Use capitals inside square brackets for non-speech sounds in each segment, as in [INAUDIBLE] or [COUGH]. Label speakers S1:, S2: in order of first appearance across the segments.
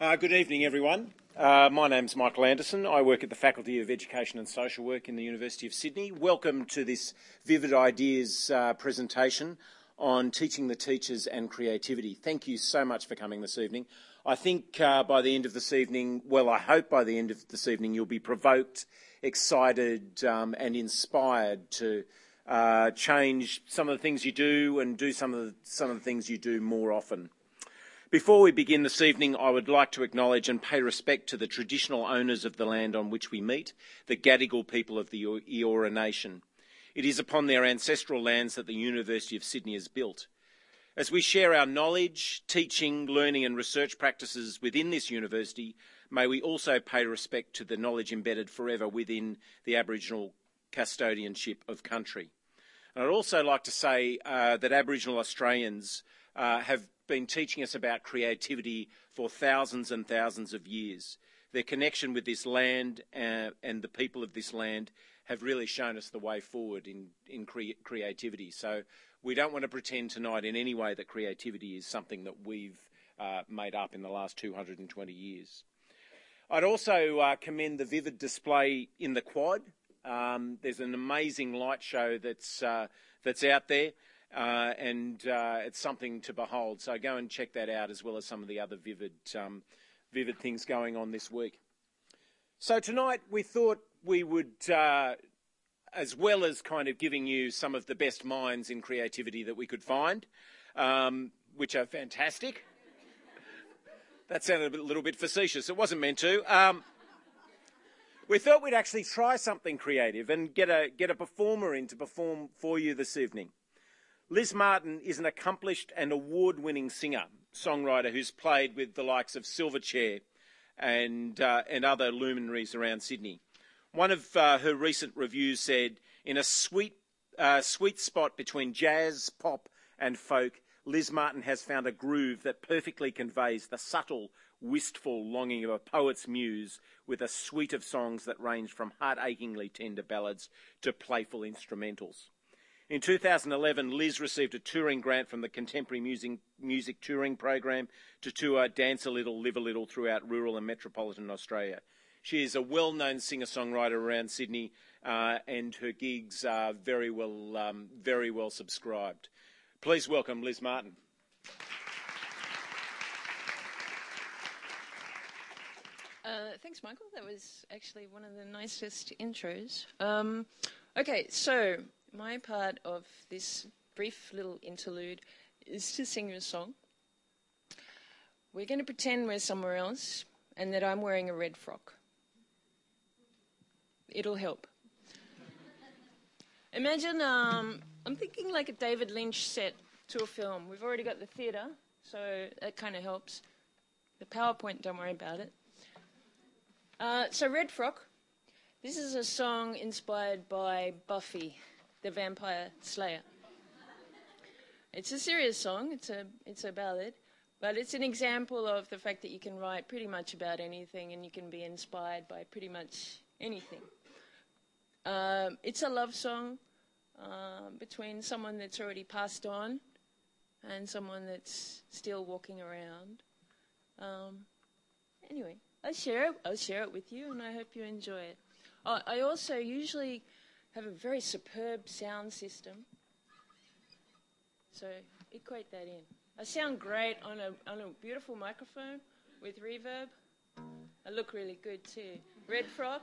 S1: Uh, good evening, everyone. Uh, my name's Michael Anderson. I work at the Faculty of Education and Social Work in the University of Sydney. Welcome to this Vivid Ideas uh, presentation on teaching the teachers and creativity. Thank you so much for coming this evening. I think uh, by the end of this evening, well, I hope by the end of this evening, you'll be provoked, excited, um, and inspired to uh, change some of the things you do and do some of the, some of the things you do more often. Before we begin this evening, I would like to acknowledge and pay respect to the traditional owners of the land on which we meet, the Gadigal people of the Eora Nation. It is upon their ancestral lands that the University of Sydney is built. As we share our knowledge, teaching, learning, and research practices within this university, may we also pay respect to the knowledge embedded forever within the Aboriginal custodianship of country. And I'd also like to say uh, that Aboriginal Australians uh, have been teaching us about creativity for thousands and thousands of years. Their connection with this land uh, and the people of this land have really shown us the way forward in, in cre- creativity. So we don't want to pretend tonight in any way that creativity is something that we've uh, made up in the last 220 years. I'd also uh, commend the vivid display in the quad. Um, there's an amazing light show that's uh, that's out there uh, and uh, it's something to behold. So go and check that out, as well as some of the other vivid, um, vivid things going on this week. So tonight we thought we would, uh, as well as kind of giving you some of the best minds in creativity that we could find, um, which are fantastic. that sounded a little bit facetious. It wasn't meant to. Um, we thought we'd actually try something creative and get a get a performer in to perform for you this evening. Liz Martin is an accomplished and award winning singer songwriter who's played with the likes of Silverchair and, uh, and other luminaries around Sydney. One of uh, her recent reviews said, In a sweet, uh, sweet spot between jazz, pop, and folk, Liz Martin has found a groove that perfectly conveys the subtle, wistful longing of a poet's muse with a suite of songs that range from heart achingly tender ballads to playful instrumentals. In 2011, Liz received a touring grant from the Contemporary Music, Music Touring Program to tour Dance a Little, Live a Little throughout rural and metropolitan Australia. She is a well known singer songwriter around Sydney, uh, and her gigs are very well, um, very well subscribed. Please welcome Liz Martin.
S2: Uh, thanks, Michael. That was actually one of the nicest intros. Um, okay, so my part of this brief little interlude is to sing you a song. We're going to pretend we're somewhere else and that I'm wearing a red frock. It'll help. [LAUGHS] Imagine, um, I'm thinking like a David Lynch set to a film. We've already got the theatre, so that kind of helps. The PowerPoint, don't worry about it. Uh, so, Red Frock. This is a song inspired by Buffy the Vampire Slayer. It's a serious song, it's a, it's a ballad, but it's an example of the fact that you can write pretty much about anything and you can be inspired by pretty much anything. Um, it's a love song uh, between someone that's already passed on and someone that's still walking around. Um, anyway, I'll share it. I'll share it with you, and I hope you enjoy it. Uh, I also usually have a very superb sound system. So equate that in. I sound great on a, on a beautiful microphone with reverb. I look really good too. Red Frock.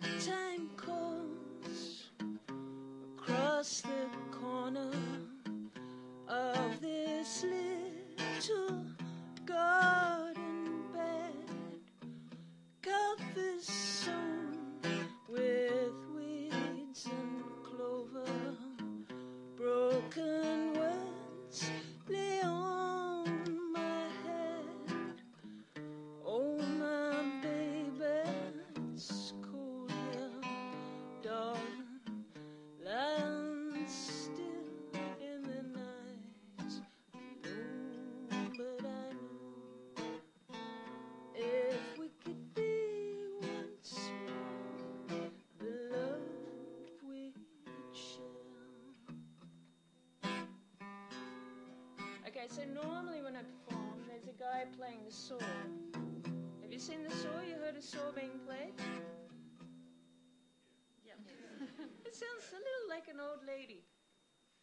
S2: 嗯 Okay, so normally when I perform, there's a guy playing the saw. Have you seen the saw? You heard a saw being played? Yep. [LAUGHS] it sounds a little like an old lady.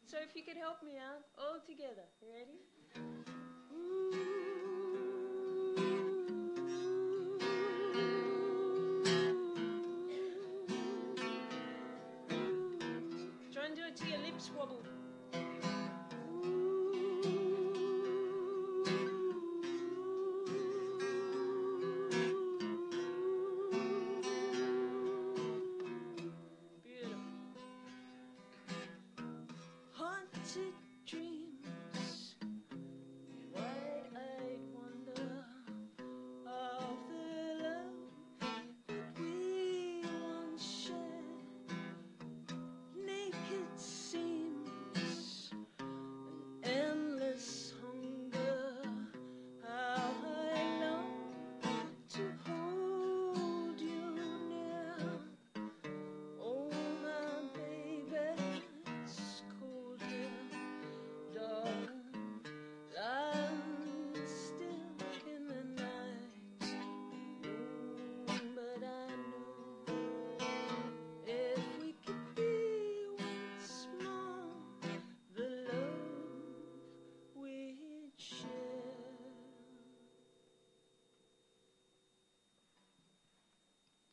S2: So if you could help me out, all together. You ready? Try and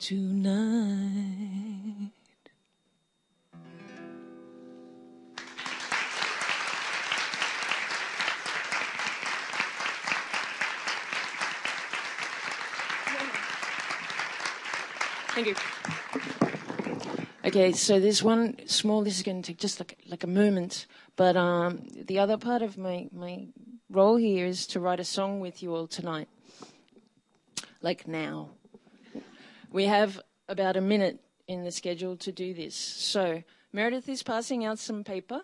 S2: Tonight. Thank you. Okay, so there's one small. This is going to take just like like a moment, but um, the other part of my my role here is to write a song with you all tonight, like now. We have about a minute in the schedule to do this. So Meredith is passing out some paper.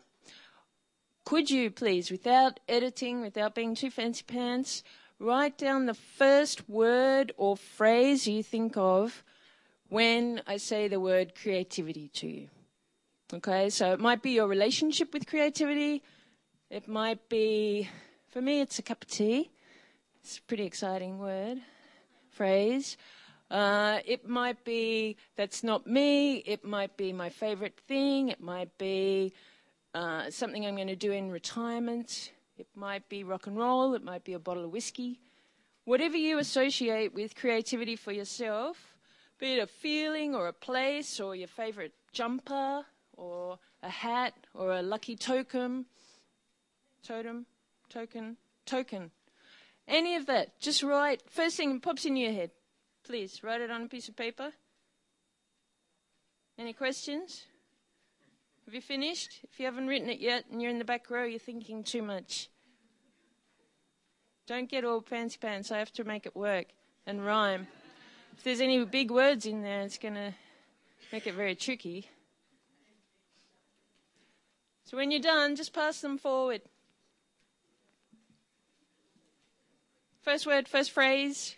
S2: Could you please, without editing, without being too fancy pants, write down the first word or phrase you think of when I say the word creativity to you? Okay, so it might be your relationship with creativity. It might be, for me, it's a cup of tea. It's a pretty exciting word, phrase. Uh, it might be that's not me. It might be my favorite thing. It might be uh, something I'm going to do in retirement. It might be rock and roll. It might be a bottle of whiskey. Whatever you associate with creativity for yourself, be it a feeling or a place or your favorite jumper or a hat or a lucky token, totem, token, token. Any of that. Just write. First thing that pops in your head. Please write it on a piece of paper. Any questions? Have you finished? If you haven't written it yet and you're in the back row, you're thinking too much. Don't get all fancy pants. I have to make it work and rhyme. If there's any big words in there, it's going to make it very tricky. So when you're done, just pass them forward. First word, first phrase.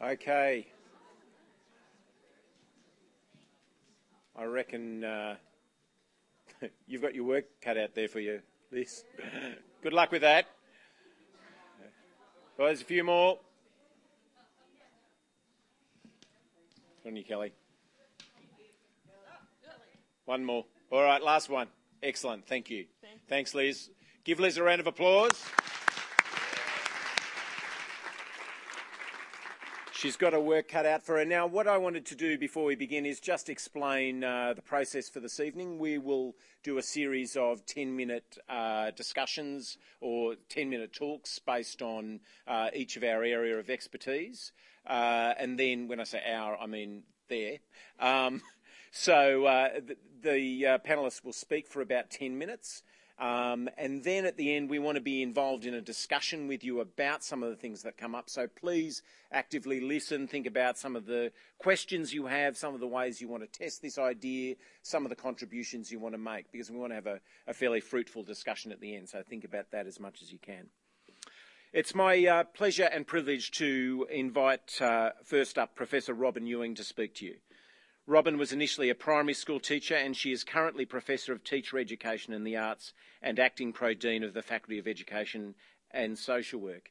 S1: Okay. I reckon uh, [LAUGHS] you've got your work cut out there for you, Liz. [LAUGHS] Good luck with that. There's a few more. On you, Kelly. One more. All right, last one. Excellent. Thank you. Thanks, Liz. Give Liz a round of applause. She's got her work cut out for her. Now, what I wanted to do before we begin is just explain uh, the process for this evening. We will do a series of 10 minute uh, discussions or 10 minute talks based on uh, each of our area of expertise. Uh, and then, when I say our, I mean there. Um, [LAUGHS] so uh, the, the uh, panelists will speak for about 10 minutes. Um, and then at the end, we want to be involved in a discussion with you about some of the things that come up. So please actively listen, think about some of the questions you have, some of the ways you want to test this idea, some of the contributions you want to make, because we want to have a, a fairly fruitful discussion at the end. So think about that as much as you can. It's my uh, pleasure and privilege to invite uh, first up Professor Robyn Ewing to speak to you. Robyn was initially a primary school teacher and she is currently Professor of Teacher Education and the Arts and Acting Pro Dean of the Faculty of Education and Social Work.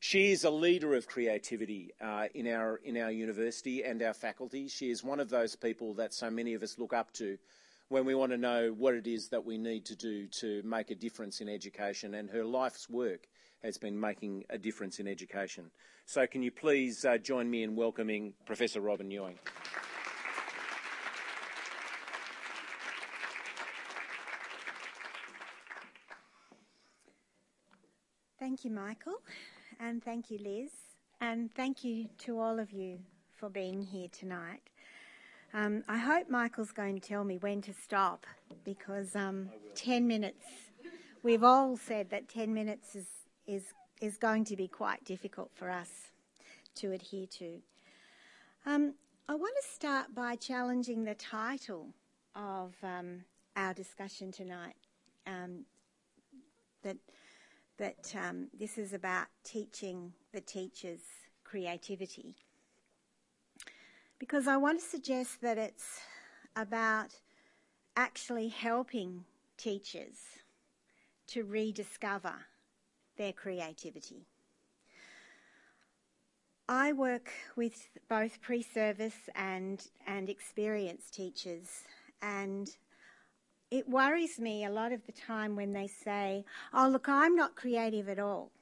S1: She is a leader of creativity uh, in, our, in our university and our faculty. She is one of those people that so many of us look up to when we want to know what it is that we need to do to make a difference in education, and her life's work has been making a difference in education. So, can you please uh, join me in welcoming Professor Robyn Ewing?
S3: Thank you, Michael, and thank you, Liz, and thank you to all of you for being here tonight. Um, I hope Michael's going to tell me when to stop because um, 10 minutes, we've all said that 10 minutes is, is, is going to be quite difficult for us to adhere to. Um, I want to start by challenging the title of um, our discussion tonight. Um, that that um, this is about teaching the teachers creativity. Because I want to suggest that it's about actually helping teachers to rediscover their creativity. I work with both pre service and, and experienced teachers, and it worries me a lot of the time when they say, Oh, look, I'm not creative at all.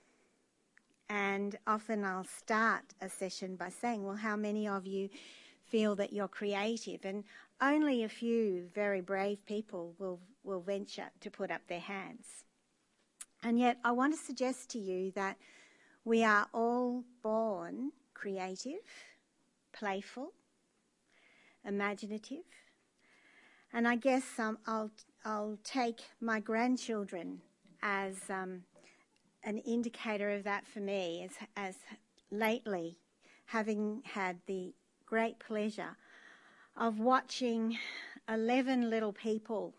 S3: And often I'll start a session by saying, Well, how many of you feel that you're creative? And only a few very brave people will, will venture to put up their hands. And yet, I want to suggest to you that we are all born creative, playful, imaginative, and I guess um, I'll, I'll take my grandchildren as um, an indicator of that for me, as, as lately having had the great pleasure of watching 11 little people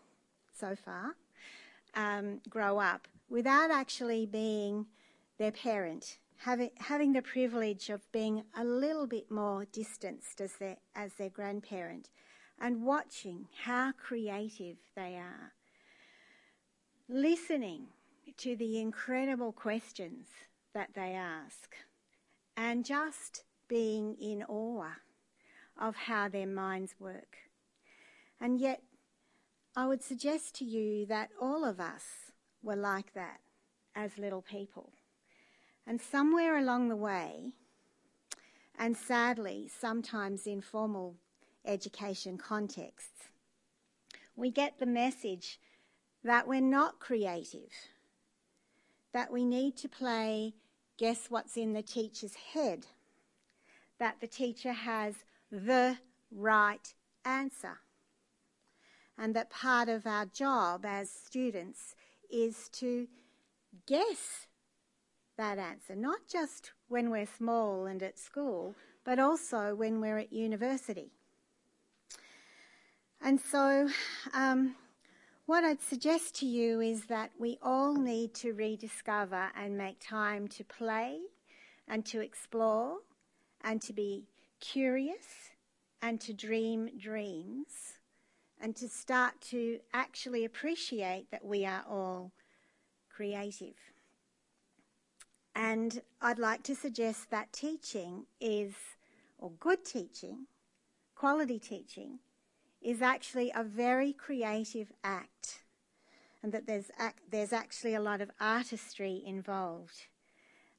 S3: so far um, grow up without actually being their parent, having, having the privilege of being a little bit more distanced as their, as their grandparent and watching how creative they are. Listening to the incredible questions that they ask and just being in awe of how their minds work. And yet, I would suggest to you that all of us were like that as little people. And somewhere along the way, and sadly, sometimes in formal education contexts. We get the message that we're not creative, that we need to play guess what's in the teacher's head, that the teacher has the right answer, and that part of our job as students is to guess that answer, not just when we're small and at school, but also when we're at university. And so, um, what I'd suggest to you is that we all need to rediscover and make time to play and to explore and to be curious and to dream dreams and to start to actually appreciate that we are all creative. And I'd like to suggest that teaching is, or good teaching, quality teaching, is actually a very creative act. And that there's, there's actually a lot of artistry involved.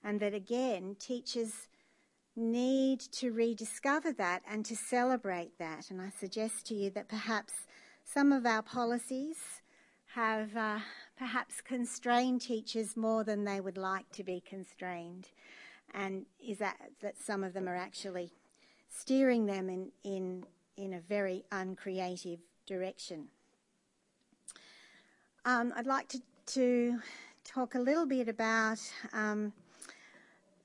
S3: And that again, teachers need to rediscover that and to celebrate that. And I suggest to you that perhaps some of our policies have uh, perhaps constrained teachers more than they would like to be constrained. And is that, that some of them are actually steering them in, in, in a very uncreative direction. Um, I'd like to, to talk a little bit about um,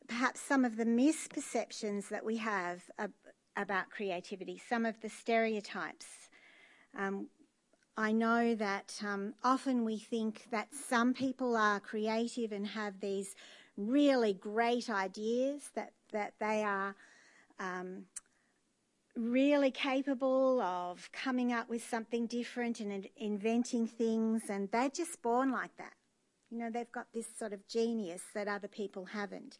S3: perhaps some of the misperceptions that we have ab- about creativity, some of the stereotypes. Um, I know that um, often we think that some people are creative and have these really great ideas, that, that they are um, really capable of coming up with something different and inventing things, and they're just born like that. You know, they've got this sort of genius that other people haven't.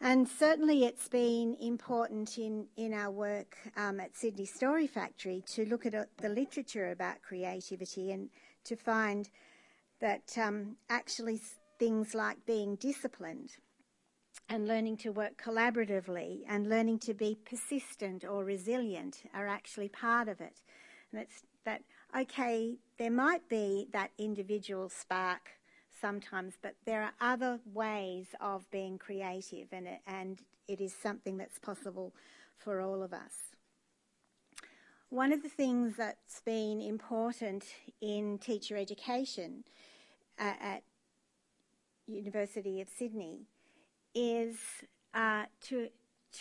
S3: And certainly it's been important in, in our work um, at Sydney Story Factory to look at uh, the literature about creativity and to find that um, actually things like being disciplined and learning to work collaboratively and learning to be persistent or resilient are actually part of it. And it's that, okay, there might be that individual spark sometimes, but there are other ways of being creative, and it, and it is something that's possible for all of us. One of the things that's been important in teacher education uh, at University of Sydney is uh, to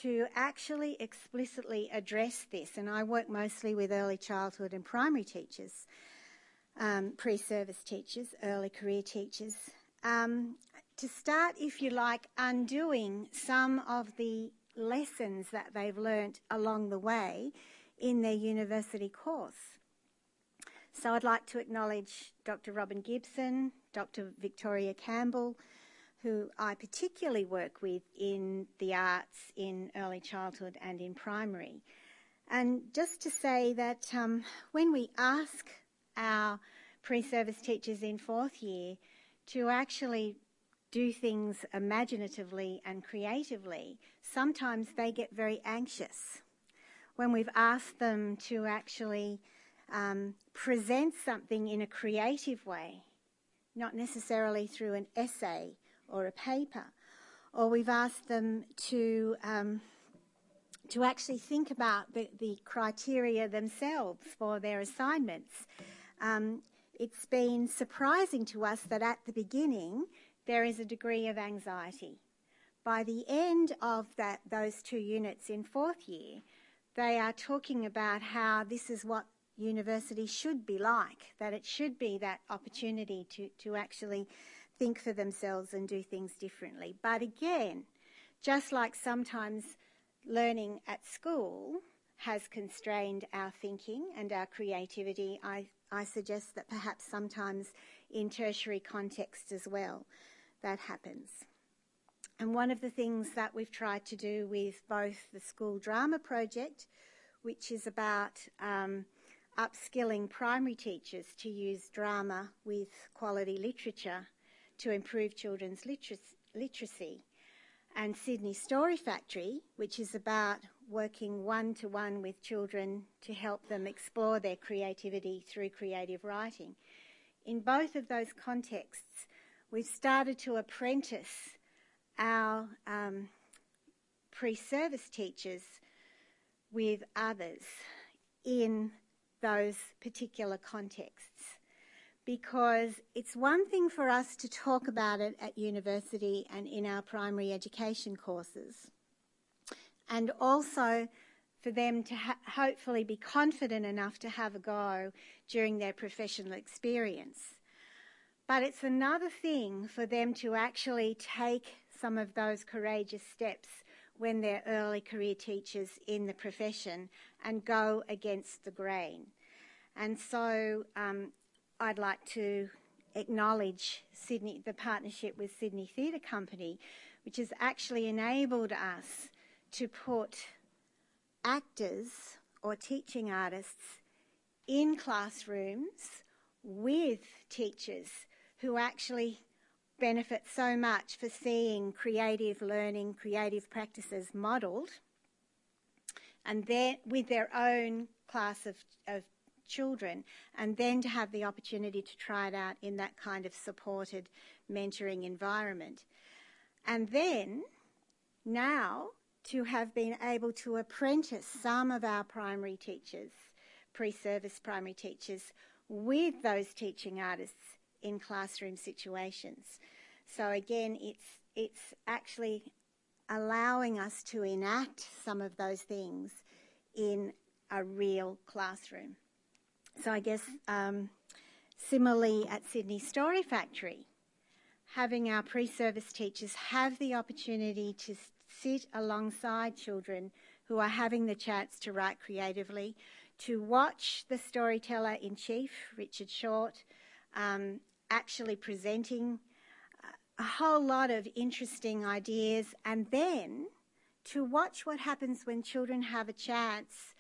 S3: to actually explicitly address this, and I work mostly with early childhood and primary teachers, um, pre service teachers, early career teachers, um, to start, if you like, undoing some of the lessons that they've learnt along the way in their university course. So I'd like to acknowledge Dr. Robin Gibson, Dr. Victoria Campbell, who I particularly work with in the arts in early childhood and in primary. And just to say that um, when we ask our pre-service teachers in fourth year to actually do things imaginatively and creatively, sometimes they get very anxious. When we've asked them to actually um, present something in a creative way, not necessarily through an essay or a paper, or we've asked them to um, to actually think about the, the criteria themselves for their assignments. Um, it's been surprising to us that at the beginning there is a degree of anxiety. By the end of that, those two units in fourth year, they are talking about how this is what university should be like, that it should be that opportunity to, to actually think for themselves and do things differently. But again, just like sometimes learning at school has constrained our thinking and our creativity, I I suggest that perhaps sometimes in tertiary context as well that happens. And one of the things that we've tried to do with both the school drama project, which is about um, upskilling primary teachers to use drama with quality literature to improve children's literacy, and Sydney Story Factory, which is about working one to one with children to help them explore their creativity through creative writing. In both of those contexts, we've started to apprentice our um, pre service teachers with others in those particular contexts. Because it's one thing for us to talk about it at university and in our primary education courses and also for them to hopefully be confident enough to have a go during their professional experience. But it's another thing for them to actually take some of those courageous steps when they're early career teachers in the profession and go against the grain. And so um, I'd like to acknowledge Sydney, the partnership with Sydney Theatre Company, which has actually enabled us to put actors or teaching artists in classrooms with teachers who actually benefit so much for seeing creative learning, creative practices modelled, and then with their own class of, of children, and then to have the opportunity to try it out in that kind of supported mentoring environment. And then now to have been able to apprentice some of our primary teachers, pre service primary teachers, with those teaching artists in classroom situations. So again, it's it's actually allowing us to enact some of those things in a real classroom. So I guess um, similarly at Sydney Story Factory, having our pre-service teachers have the opportunity to sit alongside children who are having the chance to write creatively, to watch the storyteller in chief, Richard Short, um, actually presenting a whole lot of interesting ideas, and then to watch what happens when children have a chance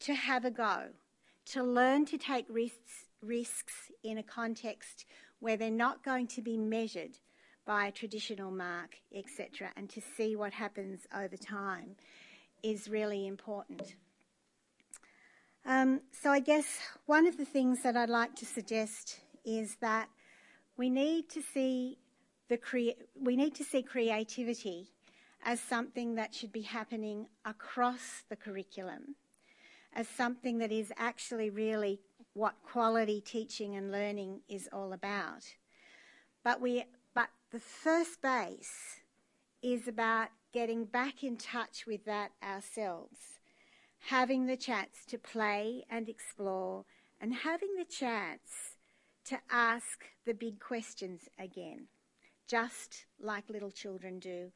S3: to have a go, to learn to take risks, risks in a context where they're not going to be measured by a traditional mark, etc., and to see what happens over time is really important. Um, so, I guess one of the things that I'd like to suggest is that we need to see the we need to see creativity as something that should be happening across the curriculum, as something that is actually really what quality teaching and learning is all about. But we but the first base is about getting back in touch with that ourselves, having the chance to play and explore, and having the chance to ask the big questions again, just like little children do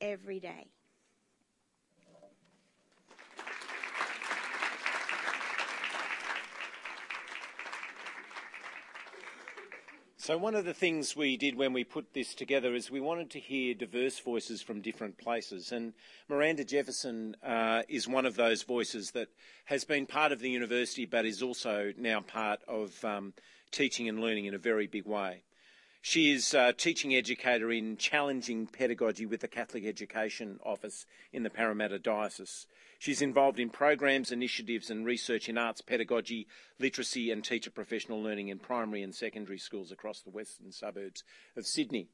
S3: every day.
S1: So, one of the things we did when we put this together is we wanted to hear diverse voices from different places. And Miranda Jefferson uh, is one of those voices that has been part of the university but is also now part of um, teaching and learning in a very big way. She is a teaching educator in challenging pedagogy with the Catholic Education Office in the Parramatta Diocese. She's involved in programs, initiatives, and research in arts pedagogy, literacy, and teacher professional learning in primary and secondary schools across the western suburbs of Sydney.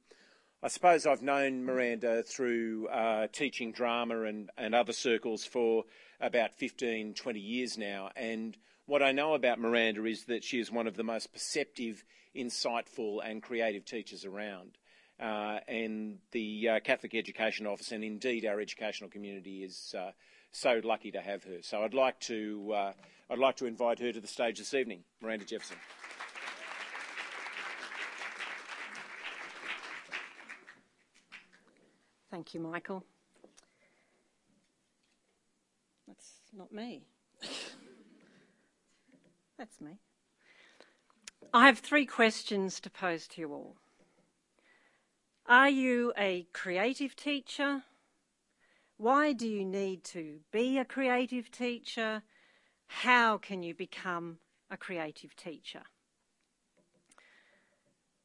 S1: I suppose I've known Miranda through uh, teaching drama and, and other circles for about 15, 20 years now. And what I know about Miranda is that she is one of the most perceptive, insightful, and creative teachers around. Uh, and the uh, Catholic Education Office, and indeed our educational community, is uh, so lucky to have her. So I'd like to uh, I'd like to invite her to the stage this evening, Miranda Jefferson.
S4: Thank you, Michael. That's not me. [LAUGHS] That's me. I have three questions to pose to you all. Are you a creative teacher, why do you need to be a creative teacher? How can you become a creative teacher?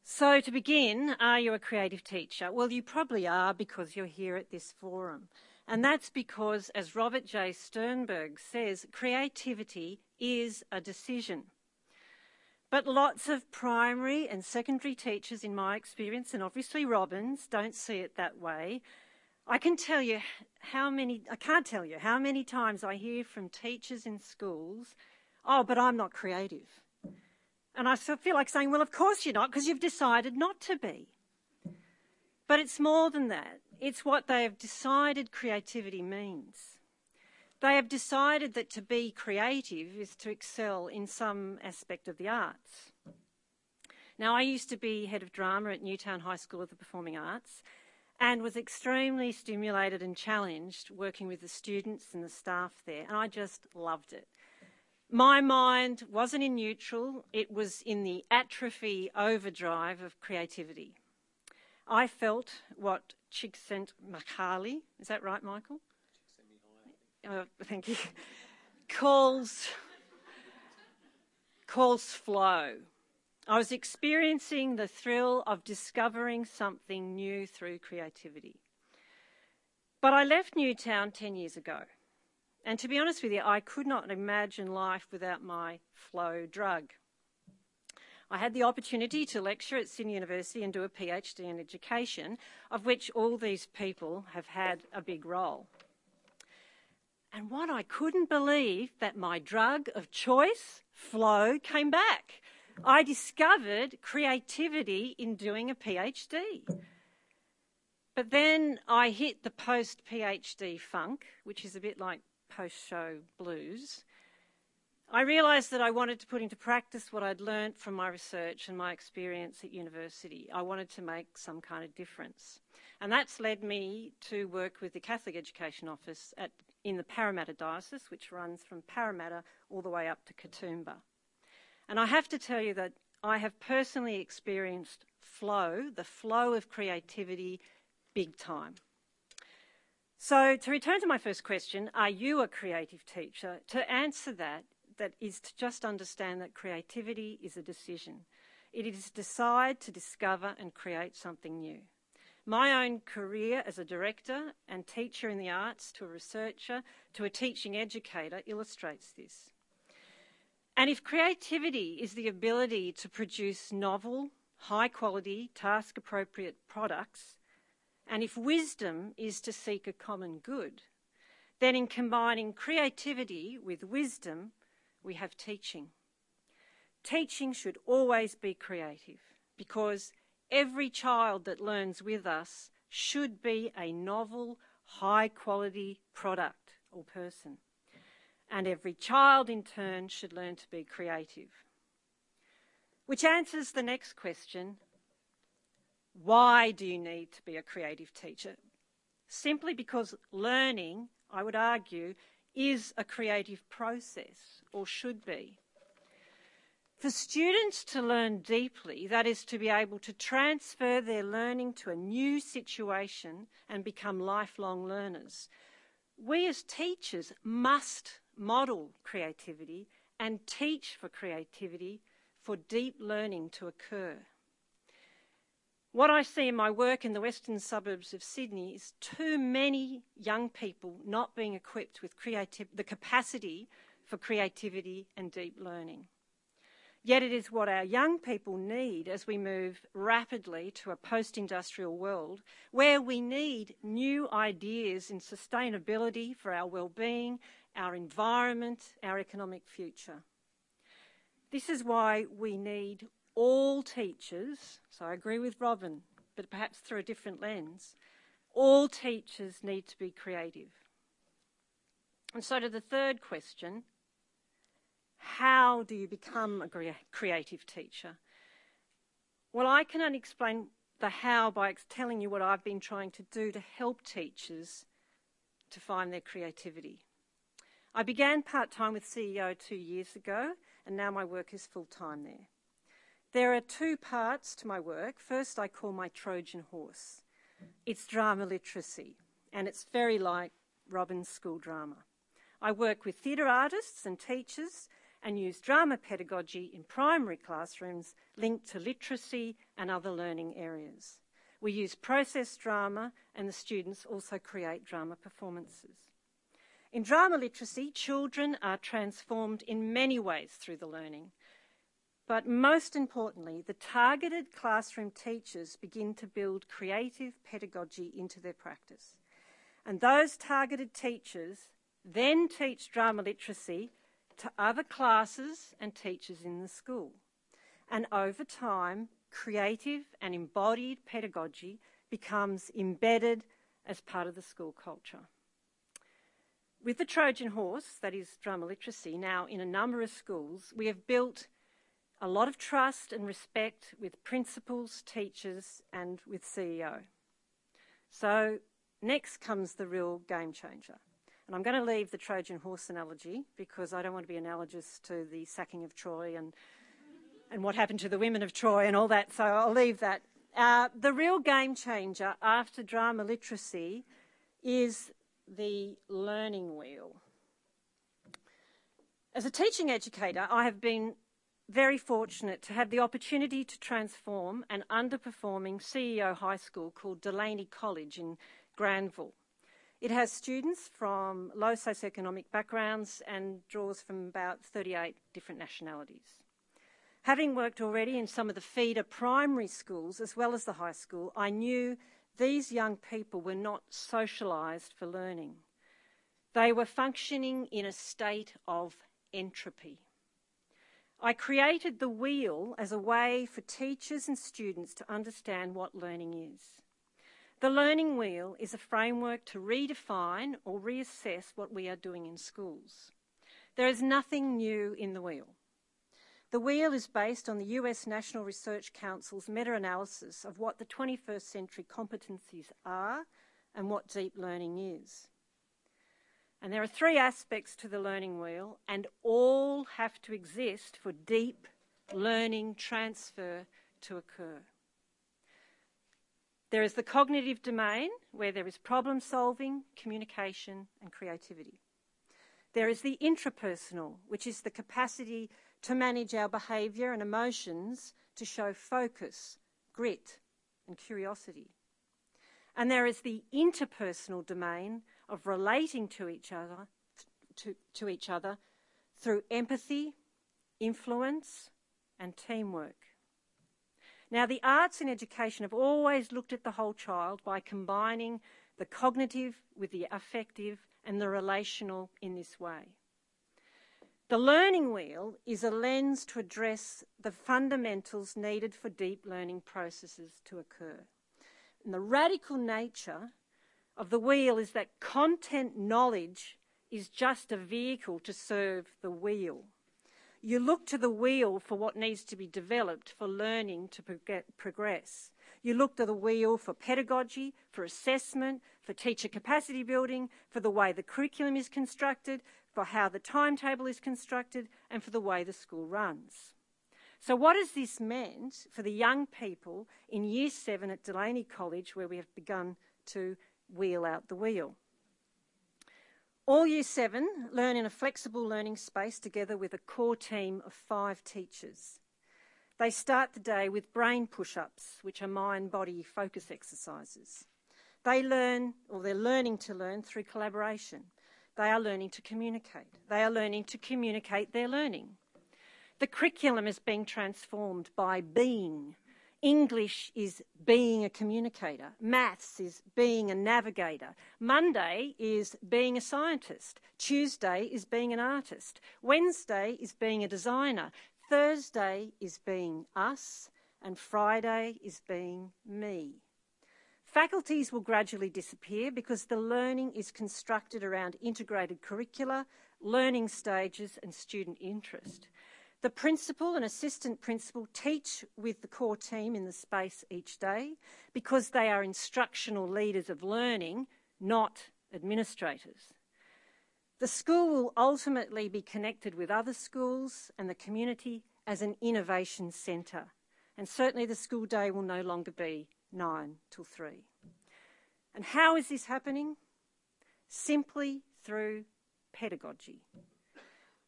S4: So, to begin, are you a creative teacher? Well, you probably are because you're here at this forum. And that's because, as Robert J. Sternberg says, creativity is a decision. But lots of primary and secondary teachers, in my experience, and obviously Robyn's, don't see it that way. I can tell you how many, I can't tell you how many times I hear from teachers in schools, oh, but I'm not creative. And I feel like saying, well, of course you're not, because you've decided not to be. But it's more than that. It's what they have decided creativity means. They have decided that to be creative is to excel in some aspect of the arts. Now, I used to be head of drama at Newtown High School of the Performing Arts, and was extremely stimulated and challenged working with the students and the staff there, and I just loved it. My mind wasn't in neutral, it was in the atrophy overdrive of creativity. I felt what Csikszentmihalyi, is that right, Michael? Oh, thank you. calls calls flow. I was experiencing the thrill of discovering something new through creativity. But I left Newtown 10 years ago. And to be honest with you, I could not imagine life without my flow drug. I had the opportunity to lecture at Sydney University and do a PhD in education, of which all these people have had a big role. And what I couldn't believe that my drug of choice, flow, came back. I discovered creativity in doing a PhD. But then I hit the post PhD funk, which is a bit like post show blues. I realised that I wanted to put into practice what I'd learnt from my research and my experience at university. I wanted to make some kind of difference. And that's led me to work with the Catholic Education Office at, in the Parramatta Diocese, which runs from Parramatta all the way up to Katoomba. And I have to tell you that I have personally experienced flow, the flow of creativity, big time. So, to return to my first question, are you a creative teacher? To answer that, that is to just understand that creativity is a decision. It is to decide to discover and create something new. My own career as a director and teacher in the arts to a researcher to a teaching educator illustrates this. And if creativity is the ability to produce novel, high quality, task appropriate products, and if wisdom is to seek a common good, then in combining creativity with wisdom, we have teaching. Teaching should always be creative because every child that learns with us should be a novel, high quality product or person and every child in turn should learn to be creative. Which answers the next question why do you need to be a creative teacher? Simply because learning, I would argue, is a creative process or should be. For students to learn deeply, that is, to be able to transfer their learning to a new situation and become lifelong learners, we as teachers must model creativity and teach for creativity for deep learning to occur. What I see in my work in the western suburbs of Sydney is too many young people not being equipped with the capacity for creativity and deep learning. Yet it is what our young people need as we move rapidly to a post industrial world where we need new ideas in sustainability for our well-being our environment, our economic future. This is why we need all teachers, so I agree with Robyn, but perhaps through a different lens, all teachers need to be creative. And so to the third question, how do you become a creative teacher? Well, I can only explain the how by telling you what I've been trying to do to help teachers to find their creativity. I began part time with CEO two years ago, and now my work is full time there. There are two parts to my work. First, I call my Trojan horse. It's drama literacy, and it's very like Robyn's school drama. I work with theatre artists and teachers and use drama pedagogy in primary classrooms linked to literacy and other learning areas. We use process drama, and the students also create drama performances. In drama literacy, children are transformed in many ways through the learning. But most importantly, the targeted classroom teachers begin to build creative pedagogy into their practice. And those targeted teachers then teach drama literacy to other classes and teachers in the school. And over time, creative and embodied pedagogy becomes embedded as part of the school culture. With the Trojan horse, that is drama literacy, now in a number of schools, we have built a lot of trust and respect with principals, teachers, and with CEO. So next comes the real game changer. And I'm going to leave the Trojan horse analogy because I don't want to be analogous to the sacking of Troy and, and what happened to the women of Troy and all that, so I'll leave that. Uh, the real game changer after drama literacy is the learning wheel. As a teaching educator, I have been very fortunate to have the opportunity to transform an underperforming CEO high school called Delany College in Granville. It has students from low socioeconomic backgrounds and draws from about 38 different nationalities. Having worked already in some of the feeder primary schools as well as the high school, I knew these young people were not socialised for learning. They were functioning in a state of entropy. I created the wheel as a way for teachers and students to understand what learning is. The learning wheel is a framework to redefine or reassess what we are doing in schools. There is nothing new in the wheel. The wheel is based on the US National Research Council's meta analysis of what the 21st century competencies are and what deep learning is. And there are three aspects to the learning wheel, and all have to exist for deep learning transfer to occur. There is the cognitive domain, where there is problem solving, communication, and creativity. There is the intrapersonal, which is the capacity to manage our behaviour and emotions to show focus, grit, and curiosity. And there is the interpersonal domain, of relating to each other to, to each other through empathy, influence, and teamwork. Now, the arts in education have always looked at the whole child by combining the cognitive with the affective and the relational in this way. The learning wheel is a lens to address the fundamentals needed for deep learning processes to occur. And the radical nature of the wheel is that content knowledge is just a vehicle to serve the wheel. You look to the wheel for what needs to be developed for learning to progress. You look to the wheel for pedagogy, for assessment, for teacher capacity building, for the way the curriculum is constructed, for how the timetable is constructed, and for the way the school runs. So, what has this meant for the young people in Year 7 at Delany College, where we have begun to wheel out the wheel. All Year 7 learn in a flexible learning space together with a core team of five teachers. They start the day with brain push ups, which are mind body focus exercises. They learn, or they're learning to learn through collaboration. They are learning to communicate. They are learning to communicate their learning. The curriculum is being transformed by being English is being a communicator. Maths is being a navigator. Monday is being a scientist. Tuesday is being an artist. Wednesday is being a designer. Thursday is being us. And Friday is being me. Faculties will gradually disappear because the learning is constructed around integrated curricula, learning stages, and student interest. The principal and assistant principal teach with the core team in the space each day because they are instructional leaders of learning, not administrators. The school will ultimately be connected with other schools and the community as an innovation centre. And certainly the school day will no longer be 9 till 3. And how is this happening? Simply through pedagogy.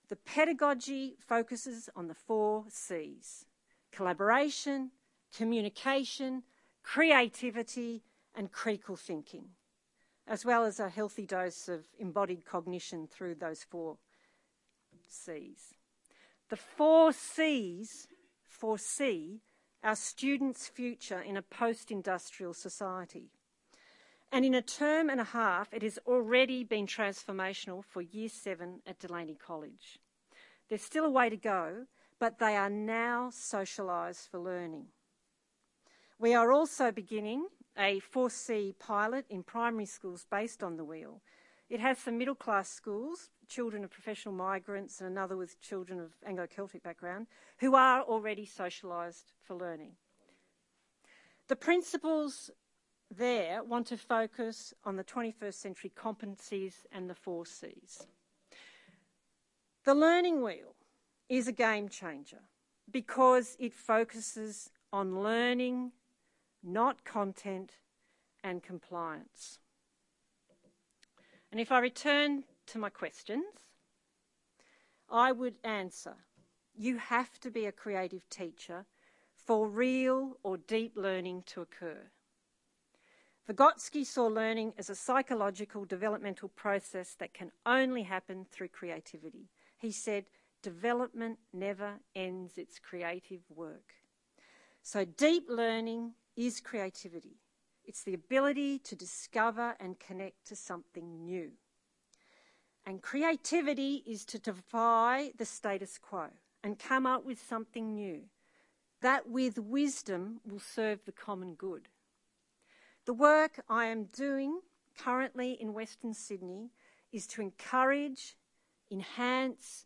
S4: The pedagogy focuses on the four C's collaboration, communication, creativity, and critical thinking, as well as a healthy dose of embodied cognition through those four C's. The four C's foresee our students' future in a post industrial society. And in a term and a half, it has already been transformational for Year 7 at Delany College. There's still a way to go, but they are now socialised for learning. We are also beginning a 4C pilot in primary schools based on the wheel. It has some middle class schools, children of professional migrants, and another with children of Anglo Celtic background, who are already socialised for learning. The principals there want to focus on the 21st century competencies and the four C's. The learning wheel is a game changer because it focuses on learning, not content and compliance. And if I return to my questions, I would answer you have to be a creative teacher for real or deep learning to occur. Vygotsky saw learning as a psychological developmental process that can only happen through creativity. He said, development never ends its creative work. So, deep learning is creativity. It's the ability to discover and connect to something new. And creativity is to defy the status quo and come up with something new that with wisdom will serve the common good. The work I am doing currently in Western Sydney is to encourage, enhance,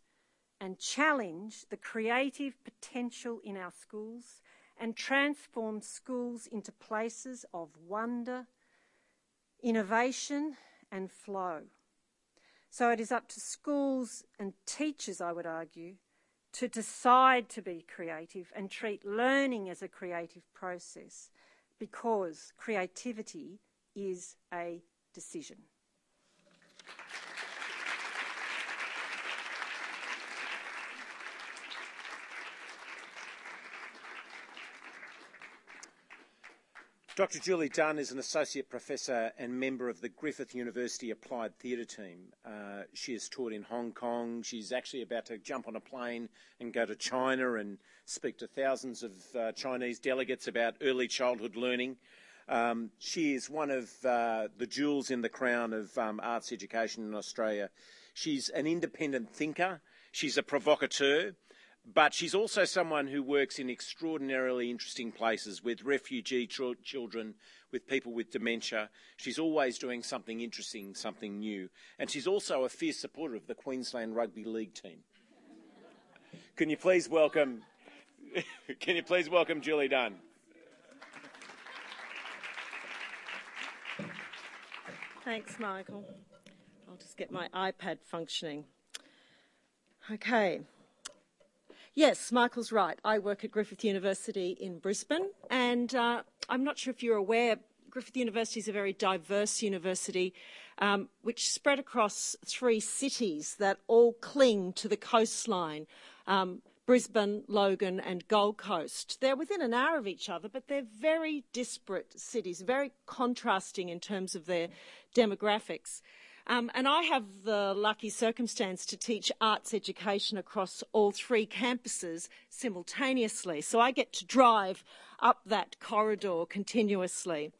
S4: and challenge the creative potential in our schools and transform schools into places of wonder, innovation, and flow. So it is up to schools and teachers, I would argue, to decide to be creative and treat learning as a creative process because creativity is a decision.
S1: Dr. Julie Dunn is an associate professor and member of the Griffith University Applied Theatre team. Uh, she has taught in Hong Kong. She's actually about to jump on a plane and go to China and speak to thousands of uh, Chinese delegates about early childhood learning. Um, she is one of uh, the jewels in the crown of um, arts education in Australia. She's an independent thinker. She's a provocateur but she's also someone who works in extraordinarily interesting places with refugee ch- children, with people with dementia. She's always doing something interesting, something new. And she's also a fierce supporter of the Queensland Rugby League team. Can you please welcome [LAUGHS] Can you please welcome Julie Dunn?
S5: Thanks, Michael. I'll just get my iPad functioning. Okay. Yes, Michael's right. I work at Griffith University in Brisbane, and uh, I'm not sure if you're aware, Griffith University is a very diverse university um, which spread across three cities that all cling to the coastline. Um, Brisbane, Logan, and Gold Coast. They're within an hour of each other, but they're very disparate cities, very contrasting in terms of their demographics. Um, and I have the lucky circumstance to teach arts education across all three campuses simultaneously. So I get to drive up that corridor continuously.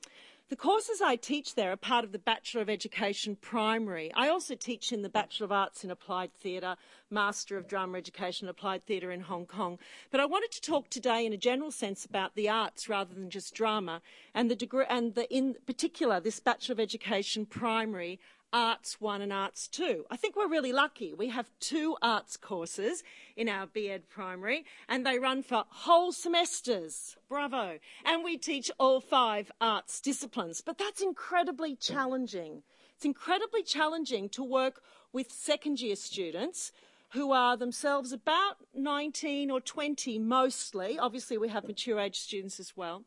S5: The courses I teach there are part of the Bachelor of Education Primary. I also teach in the Bachelor of Arts in Applied Theatre, Master of Drama Education Applied Theatre in Hong Kong. But I wanted to talk today in a general sense about the arts rather than just drama and the degree, and the, in particular this Bachelor of Education Primary Arts 1 and Arts 2. I think we're really lucky. We have two arts courses in our BEd primary and they run for whole semesters. Bravo. And we teach all five arts disciplines. But that's incredibly challenging. It's incredibly challenging to work with second year students who are themselves about 19 or 20 mostly. Obviously, we have mature age students as well.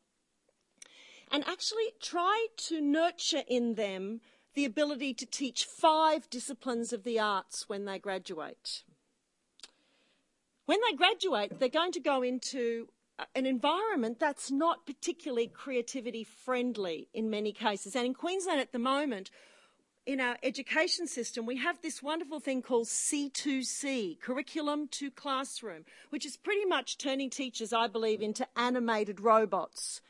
S5: And actually try to nurture in them the ability to teach five disciplines of the arts when they graduate. When they graduate, they're going to go into an environment that's not particularly creativity friendly in many cases. And in Queensland at the moment, in our education system, we have this wonderful thing called C2C, curriculum to classroom, which is pretty much turning teachers, I believe, into animated robots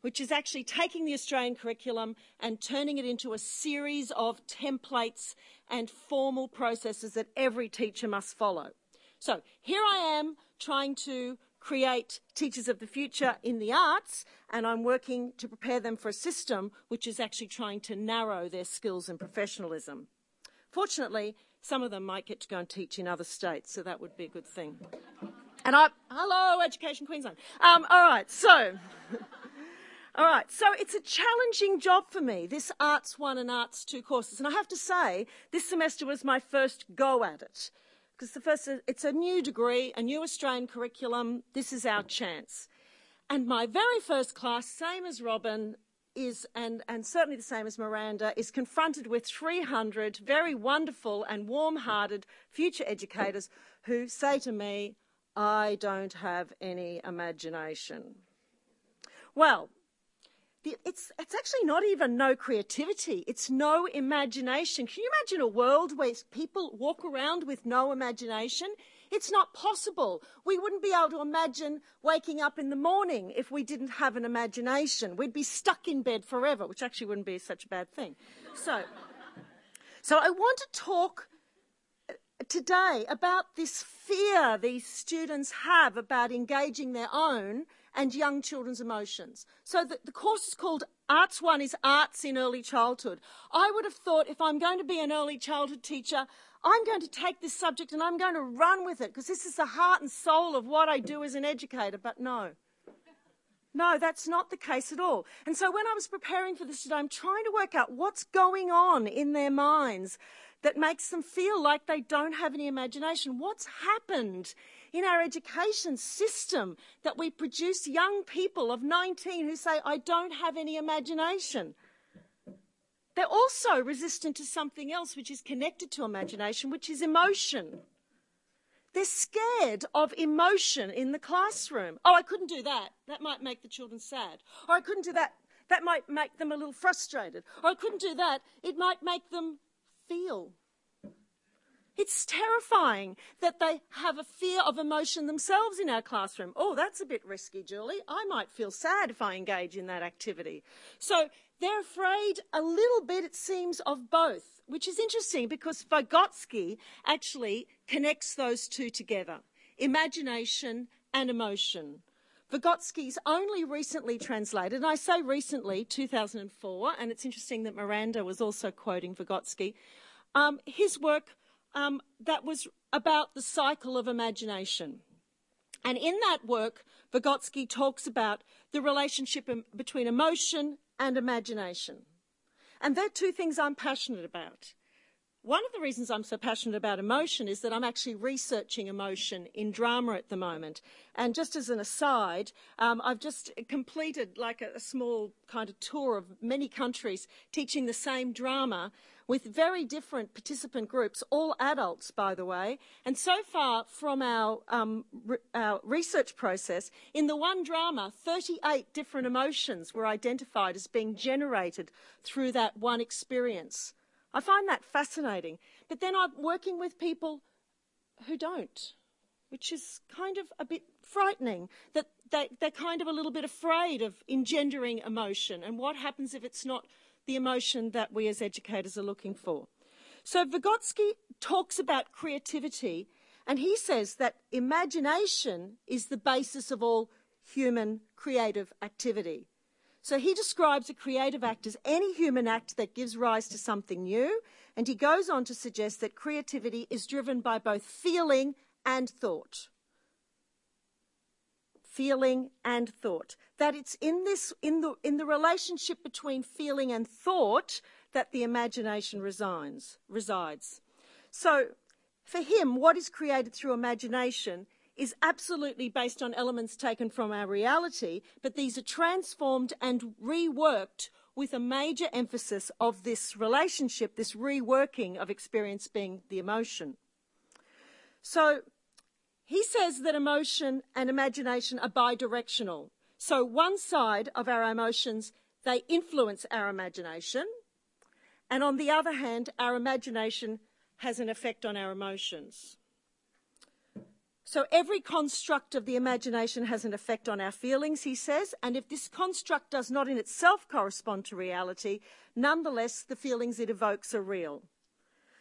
S5: which is actually taking the Australian curriculum and turning it into a series of templates and formal processes that every teacher must follow. So here I am trying to create teachers of the future in the arts, and I'm working to prepare them for a system which is actually trying to narrow their skills and professionalism. Fortunately, some of them might get to go and teach in other states, so that would be a good thing. And I, hello, Education Queensland. Um, all right, so [LAUGHS] All right, so it's a challenging job for me, this Arts 1 and Arts 2 courses. And I have to say, this semester was my first go at it. Because the first, it's a new degree, a new Australian curriculum. This is our chance. And my very first class, same as Robyn, is, and, and certainly the same as Miranda, is confronted with 300 very wonderful and warm hearted future educators who say to me, I don't have any imagination. Well, it's, it's actually not even no creativity, it's no imagination. Can you imagine a world where people walk around with no imagination? It's not possible. We wouldn't be able to imagine waking up in the morning if we didn't have an imagination. We'd be stuck in bed forever, which actually wouldn't be such a bad thing. So, so I want to talk uh, today about this fear these students have about engaging their own and young children's emotions. So the, the course is called Arts One is Arts in Early Childhood. I would have thought if I'm going to be an early childhood teacher, I'm going to take this subject and I'm going to run with it because this is the heart and soul of what I do as an educator. But no. No, that's not the case at all. And so when I was preparing for this today, I'm trying to work out what's going on in their minds that makes them feel like they don't have any imagination. What's happened in our education system that we produce young people of 19 who say, I don't have any imagination. They're also resistant to something else which is connected to imagination, which is emotion. They're scared of emotion in the classroom. Oh, I couldn't do that. That might make the children sad. Or I couldn't do that. That might make them a little frustrated. Or I couldn't do that. It might make them feel it's terrifying that they have a fear of emotion themselves in our classroom. Oh, that's a bit risky, Julie. I might feel sad if I engage in that activity. So they're afraid a little bit, it seems, of both, which is interesting because Vygotsky actually connects those two together imagination and emotion. Vygotsky's only recently translated, and I say recently, 2004, and it's interesting that Miranda was also quoting Vygotsky. Um, his work um, that was about the cycle of imagination. And in that work, Vygotsky talks about the relationship between emotion and imagination. And they're two things I'm passionate about. One of the reasons I'm so passionate about emotion is that I'm actually researching emotion in drama at the moment. And just as an aside, um, I've just completed like a, a small kind of tour of many countries teaching the same drama with very different participant groups, all adults, by the way. And so far from our, um, re- our research process, in the one drama, 38 different emotions were identified as being generated through that one experience. I find that fascinating. But then I'm working with people who don't, which is kind of a bit frightening that they, they're kind of a little bit afraid of engendering emotion and what happens if it's not the emotion that we as educators are looking for. So Vygotsky talks about creativity and he says that imagination is the basis of all human creative activity. So he describes a creative act as any human act that gives rise to something new, and he goes on to suggest that creativity is driven by both feeling and thought feeling and thought. That it's in this, in the, in the relationship between feeling and thought that the imagination resides, resides. So for him, what is created through imagination is absolutely based on elements taken from our reality, but these are transformed and reworked with a major emphasis of this relationship, this reworking of experience being the emotion. So he says that emotion and imagination are bidirectional. So one side of our emotions, they influence our imagination. And on the other hand, our imagination has an effect on our emotions. So every construct of the imagination has an effect on our feelings, he says, and if this construct does not in itself correspond to reality, nonetheless the feelings it evokes are real.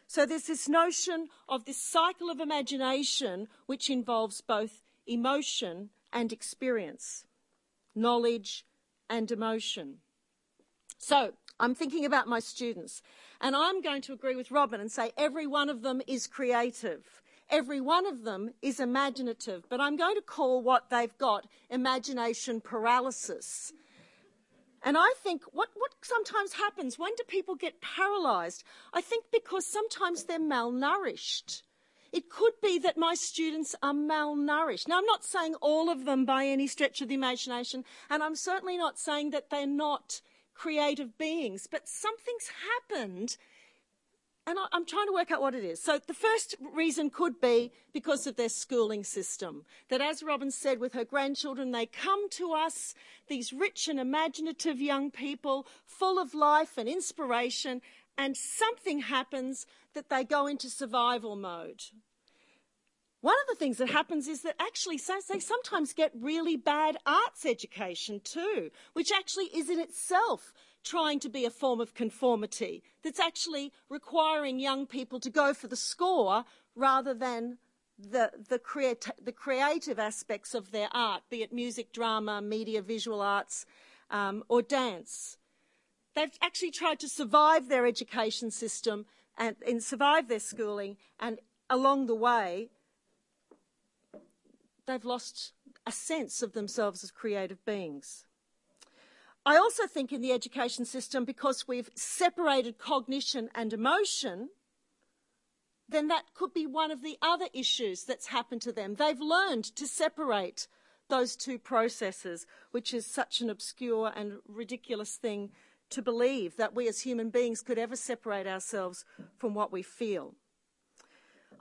S5: So there's this notion of this cycle of imagination which involves both emotion and experience, knowledge and emotion. So I'm thinking about my students, and I'm going to agree with Robyn and say every one of them is creative. Every one of them is imaginative, but I'm going to call what they've got imagination paralysis. And I think what, what sometimes happens, when do people get paralysed? I think because sometimes they're malnourished. It could be that my students are malnourished. Now, I'm not saying all of them by any stretch of the imagination, and I'm certainly not saying that they're not creative beings, but something's happened and I, am trying to work out what it is. So the first reason could be because of their schooling system. That as Robyn said with her grandchildren, they come to us, these rich and imaginative young people, full of life and inspiration, and something happens that they go into survival mode. One of the things that happens is that actually they sometimes get really bad arts education too, which actually is in itself trying to be a form of conformity that's actually requiring young people to go for the score rather than the, the, creat- the creative aspects of their art, be it music, drama, media, visual arts, um, or dance. They've actually tried to survive their education system and, and survive their schooling, and along the way, they've lost a sense of themselves as creative beings. I also think in the education system, because we've separated cognition and emotion, then that could be one of the other issues that's happened to them. They've learned to separate those two processes, which is such an obscure and ridiculous thing to believe that we as human beings could ever separate ourselves from what we feel.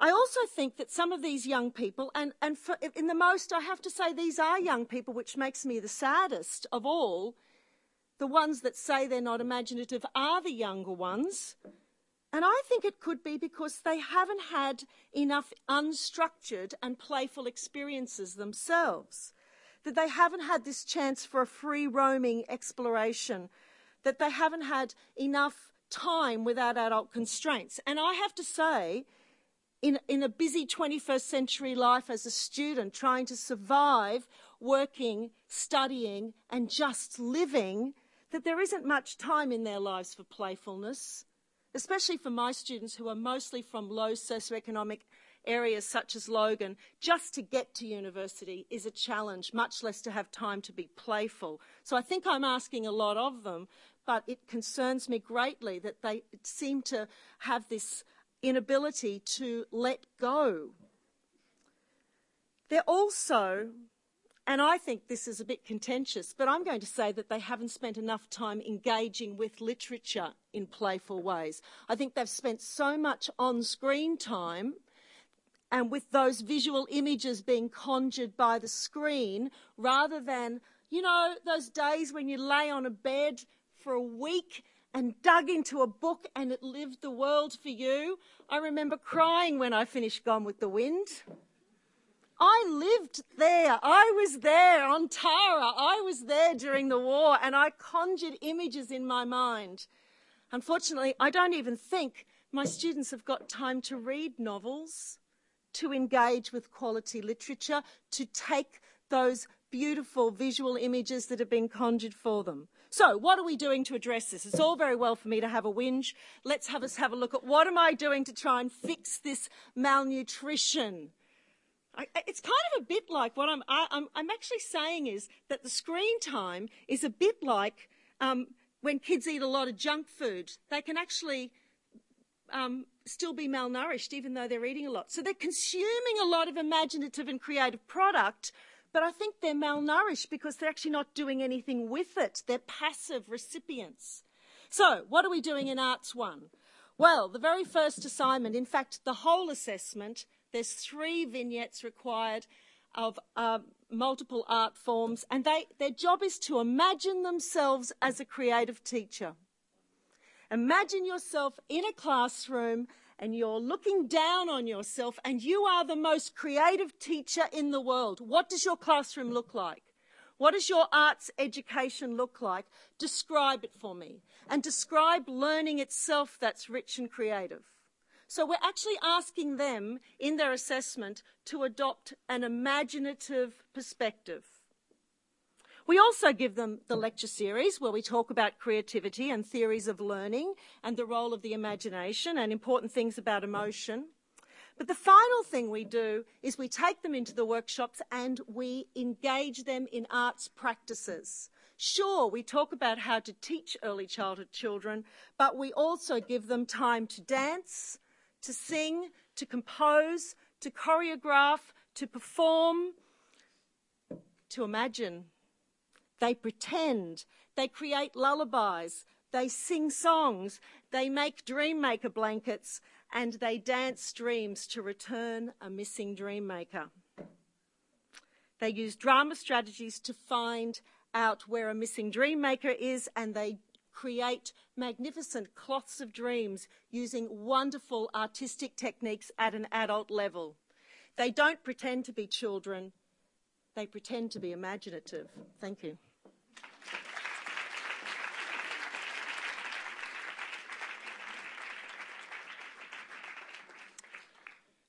S5: I also think that some of these young people, and, and for, in the most, I have to say these are young people, which makes me the saddest of all, the ones that say they're not imaginative are the younger ones. And I think it could be because they haven't had enough unstructured and playful experiences themselves. That they haven't had this chance for a free roaming exploration. That they haven't had enough time without adult constraints. And I have to say, in, in a busy 21st century life as a student, trying to survive, working, studying, and just living, that there isn't much time in their lives for playfulness, especially for my students who are mostly from low socioeconomic areas such as Logan, just to get to university is a challenge, much less to have time to be playful. So I think I'm asking a lot of them, but it concerns me greatly that they seem to have this inability to let go. They're also and I think this is a bit contentious, but I'm going to say that they haven't spent enough time engaging with literature in playful ways. I think they've spent so much on screen time and with those visual images being conjured by the screen rather than, you know, those days when you lay on a bed for a week and dug into a book and it lived the world for you. I remember crying when I finished Gone with the Wind. I lived there. I was there on Tara. I was there during the war and I conjured images in my mind. Unfortunately, I don't even think my students have got time to read novels, to engage with quality literature, to take those beautiful visual images that have been conjured for them. So, what are we doing to address this? It's all very well for me to have a whinge. Let's have us have a look at what am I doing to try and fix this malnutrition It's kind of a bit like what I'm, I, am i I'm actually saying is that the screen time is a bit like um, when kids eat a lot of junk food. They can actually um, still be malnourished even though they're eating a lot. So they're consuming a lot of imaginative and creative product, but I think they're malnourished because they're actually not doing anything with it. They're passive recipients. So, what are we doing in Arts 1? Well, the very first assignment, in fact, the whole assessment, there's three vignettes required of uh, multiple art forms, and they, their job is to imagine themselves as a creative teacher. Imagine yourself in a classroom and you're looking down on yourself and you are the most creative teacher in the world. What does your classroom look like? What does your arts education look like? Describe it for me. And describe learning itself that's rich and creative. So we're actually asking them in their assessment to adopt an imaginative perspective. We also give them the lecture series where we talk about creativity and theories of learning and the role of the imagination and important things about emotion. But the final thing we do is we take them into the workshops and we engage them in arts practices Sure, we talk about how to teach early childhood children, but we also give them time to dance, to sing, to compose, to choreograph, to perform, to imagine. They pretend, they create lullabies, they sing songs, they make dream maker blankets, and they dance dreams to return a missing dream maker. They use drama strategies to find out where a missing dream maker is, and they create magnificent cloths of dreams using wonderful artistic techniques at an adult level. They don't pretend to be children, they pretend to be imaginative. Thank you.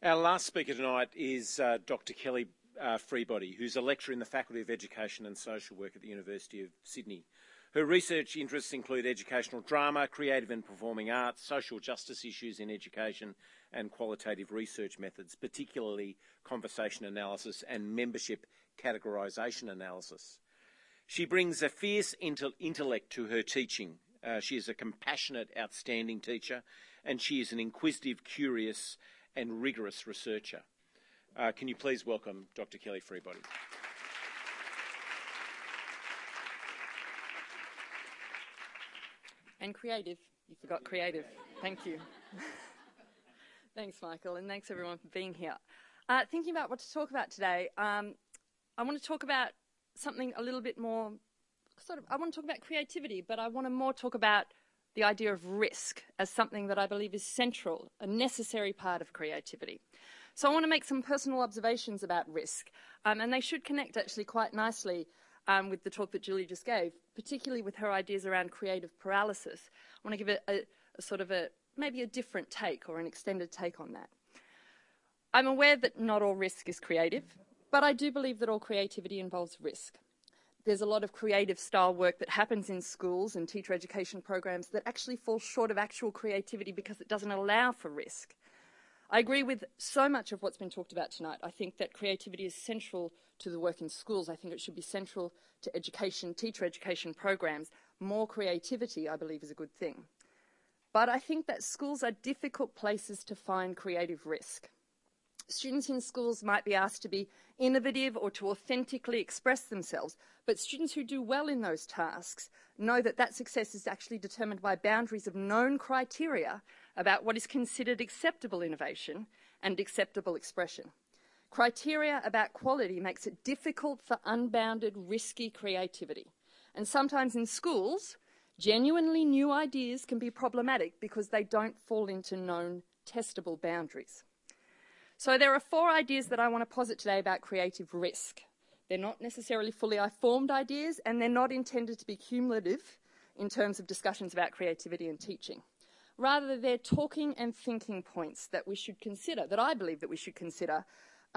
S1: Our last speaker tonight is uh, Dr. Kelly uh, Freebody, who's a lecturer in the Faculty of Education and Social Work at the University of Sydney. Her research interests include educational drama, creative and performing arts, social justice issues in education, and qualitative research methods, particularly conversation analysis and membership categorisation analysis. She brings a fierce intellect to her teaching. Uh, she is a compassionate, outstanding teacher, and she is an inquisitive, curious, and rigorous researcher. Uh, can you please welcome Dr. Kelly Freebody?
S6: And creative. You forgot creative. Thank you. [LAUGHS] thanks, Michael, and thanks everyone for being here. Uh, thinking about what to talk about today, um, I want to talk about something a little bit more sort of, I want to talk about creativity, but I want to more talk about the idea of risk as something that I believe is central, a necessary part of creativity. So I want to make some personal observations about risk, um, and they should connect actually quite nicely um, with the talk that Julie just gave, particularly with her ideas around creative paralysis. I want to give it a, a sort of a maybe a different take or an extended take on that. I'm aware that not all risk is creative, but I do believe that all creativity involves risk. There's a lot of creative style work that happens in schools and teacher education programs that actually falls short of actual creativity because it doesn't allow for risk. I agree with so much of what's been talked about tonight. I think that creativity is central to the work in schools. I think it should be central to education, teacher education programs. More creativity, I believe, is a good thing. But I think that schools are difficult places to find creative risk. Students in schools might be asked to be innovative or to authentically express themselves, but students who do well in those tasks know that that success is actually determined by boundaries of known criteria about what is considered acceptable innovation and acceptable expression. Criteria about quality makes it difficult for unbounded, risky creativity. And sometimes in schools, genuinely new ideas can be problematic because they don't fall into known testable boundaries. So there are four ideas that I want to posit today about creative risk. They're not necessarily fully formed ideas and they're not intended to be cumulative in terms of discussions about creativity and teaching. Rather, they're talking and thinking points that we should consider, that I believe that we should consider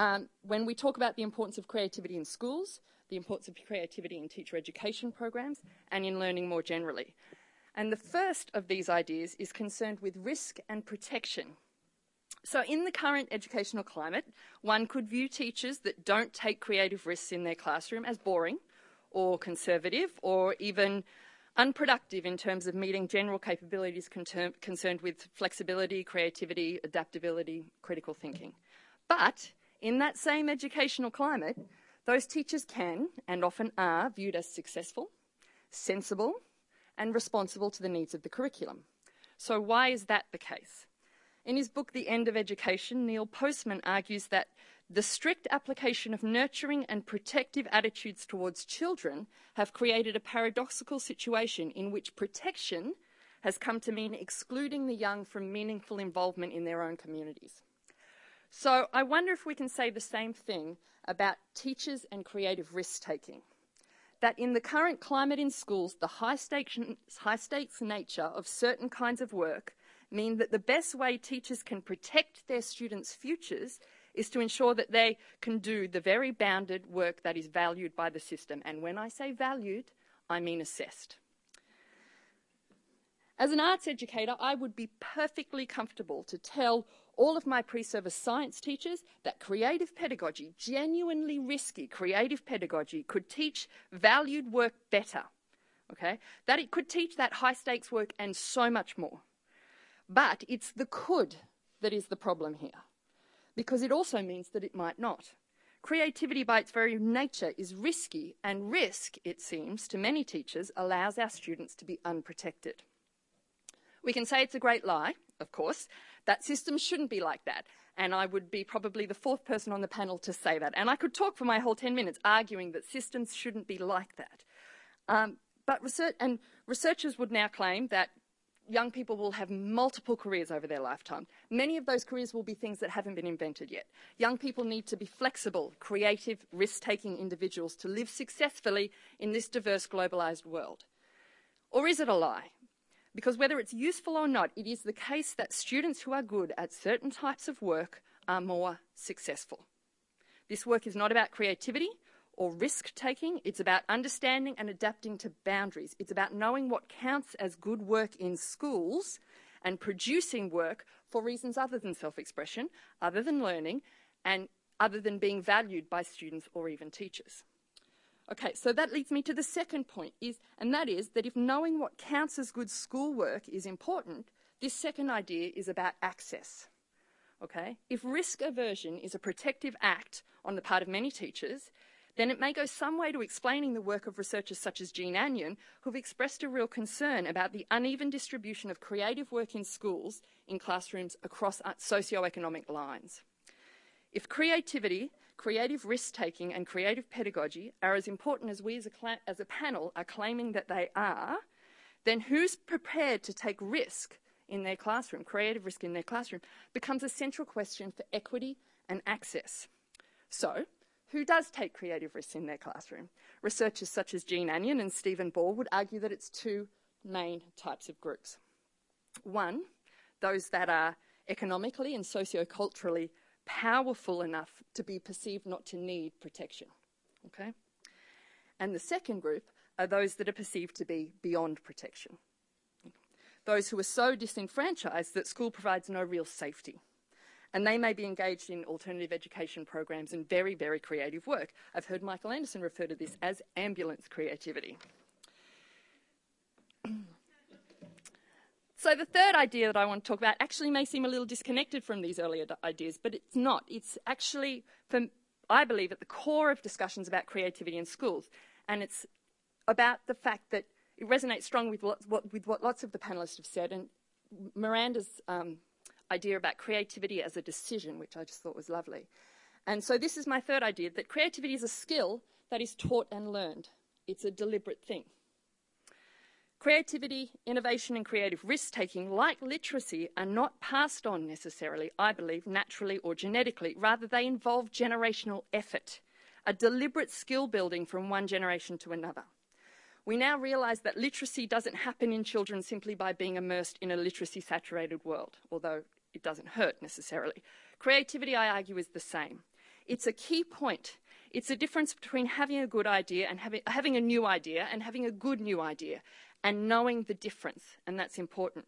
S6: um, when we talk about the importance of creativity in schools, the importance of creativity in teacher education programs, and in learning more generally. And the first of these ideas is concerned with risk and protection. So, in the current educational climate, one could view teachers that don't take creative risks in their classroom as boring or conservative or even unproductive in terms of meeting general capabilities concerned with flexibility, creativity, adaptability, critical thinking. But in that same educational climate, those teachers can and often are viewed as successful, sensible, and responsible to the needs of the curriculum. So, why is that the case? In his book, The End of Education, Neil Postman argues that the strict application of nurturing and protective attitudes towards children have created a paradoxical situation in which protection has come to mean excluding the young from meaningful involvement in their own communities. So I wonder if we can say the same thing about teachers and creative risk taking. That in the current climate in schools, the high stakes, high stakes nature of certain kinds of work mean that the best way teachers can protect their students' futures is to ensure that they can do the very bounded work that is valued by the system. And when I say valued, I mean assessed. As an arts educator, I would be perfectly comfortable to tell all of my pre-service science teachers that creative pedagogy, genuinely risky creative pedagogy, could teach valued work better okay? That it could teach that high stakes work and so much more. But it's the could that is the problem here, because it also means that it might not. Creativity, by its very nature, is risky, and risk, it seems, to many teachers, allows our students to be unprotected. We can say it's a great lie, of course, that system shouldn't be like that. And I would be probably the fourth person on the panel to say that. And I could talk for my whole 10 minutes arguing that systems shouldn't be like that. Um, but research, and researchers would now claim that young people will have multiple careers over their lifetime. Many of those careers will be things that haven't been invented yet. Young people need to be flexible, creative, risk taking individuals to live successfully in this diverse, globalised world. Or is it a lie? Because whether it's useful or not, it is the case that students who are good at certain types of work are more successful. This work is not about creativity or risk taking. It's about understanding and adapting to boundaries. It's about knowing what counts as good work in schools and producing work for reasons other than self expression, other than learning, and other than being valued by students or even teachers. Okay, so that leads me to the second point, is, and that is that if knowing what counts as good schoolwork is important, this second idea is about access. Okay? If risk aversion is a protective act on the part of many teachers, then it may go some way to explaining the work of researchers such as Jean Anyon, who've expressed a real concern about the uneven distribution of creative work in schools in classrooms across uh, socio-economic lines. If creativity, creative risk taking, and creative pedagogy are as important as we as a, as a panel are claiming that they are, then who's prepared to take risk in their classroom, creative risk in their classroom, becomes a central question for equity and access. So, who does take creative risks in their classroom. Researchers such as Jean Anyon and Stephen Ball would argue that it's two main types of groups. One, those that are economically and socioculturally powerful enough to be perceived not to need protection. Okay? And the second group are those that are perceived to be beyond protection. Those who are so disenfranchised that school provides no real safety and they may be engaged in alternative education programs and very, very creative work. I've heard Michael Anderson refer to this as ambulance creativity. So, the third idea that I want to talk about actually may seem a little disconnected from these earlier ideas, but it's not. It's actually, from, I believe, at the core of discussions about creativity in schools. And it's about the fact that it resonates strongly with, what, with what lots of the panelists have said. And Miranda's um, idea about creativity as a decision, which I just thought was lovely. And so this is my third idea that creativity is a skill that is taught and learned. It's a deliberate thing. Creativity, innovation, and creative risk taking, like literacy, are not passed on necessarily, I believe, naturally or genetically. Rather, they involve generational effort, a deliberate skill building from one generation to another. We now realise that literacy doesn't happen in children simply by being immersed in a literacy saturated world, although it doesn't hurt necessarily. Creativity, I argue, is the same. It's a key point. It's a difference between having a good idea and having, having a new idea and having a good new idea and knowing the difference, and that's important.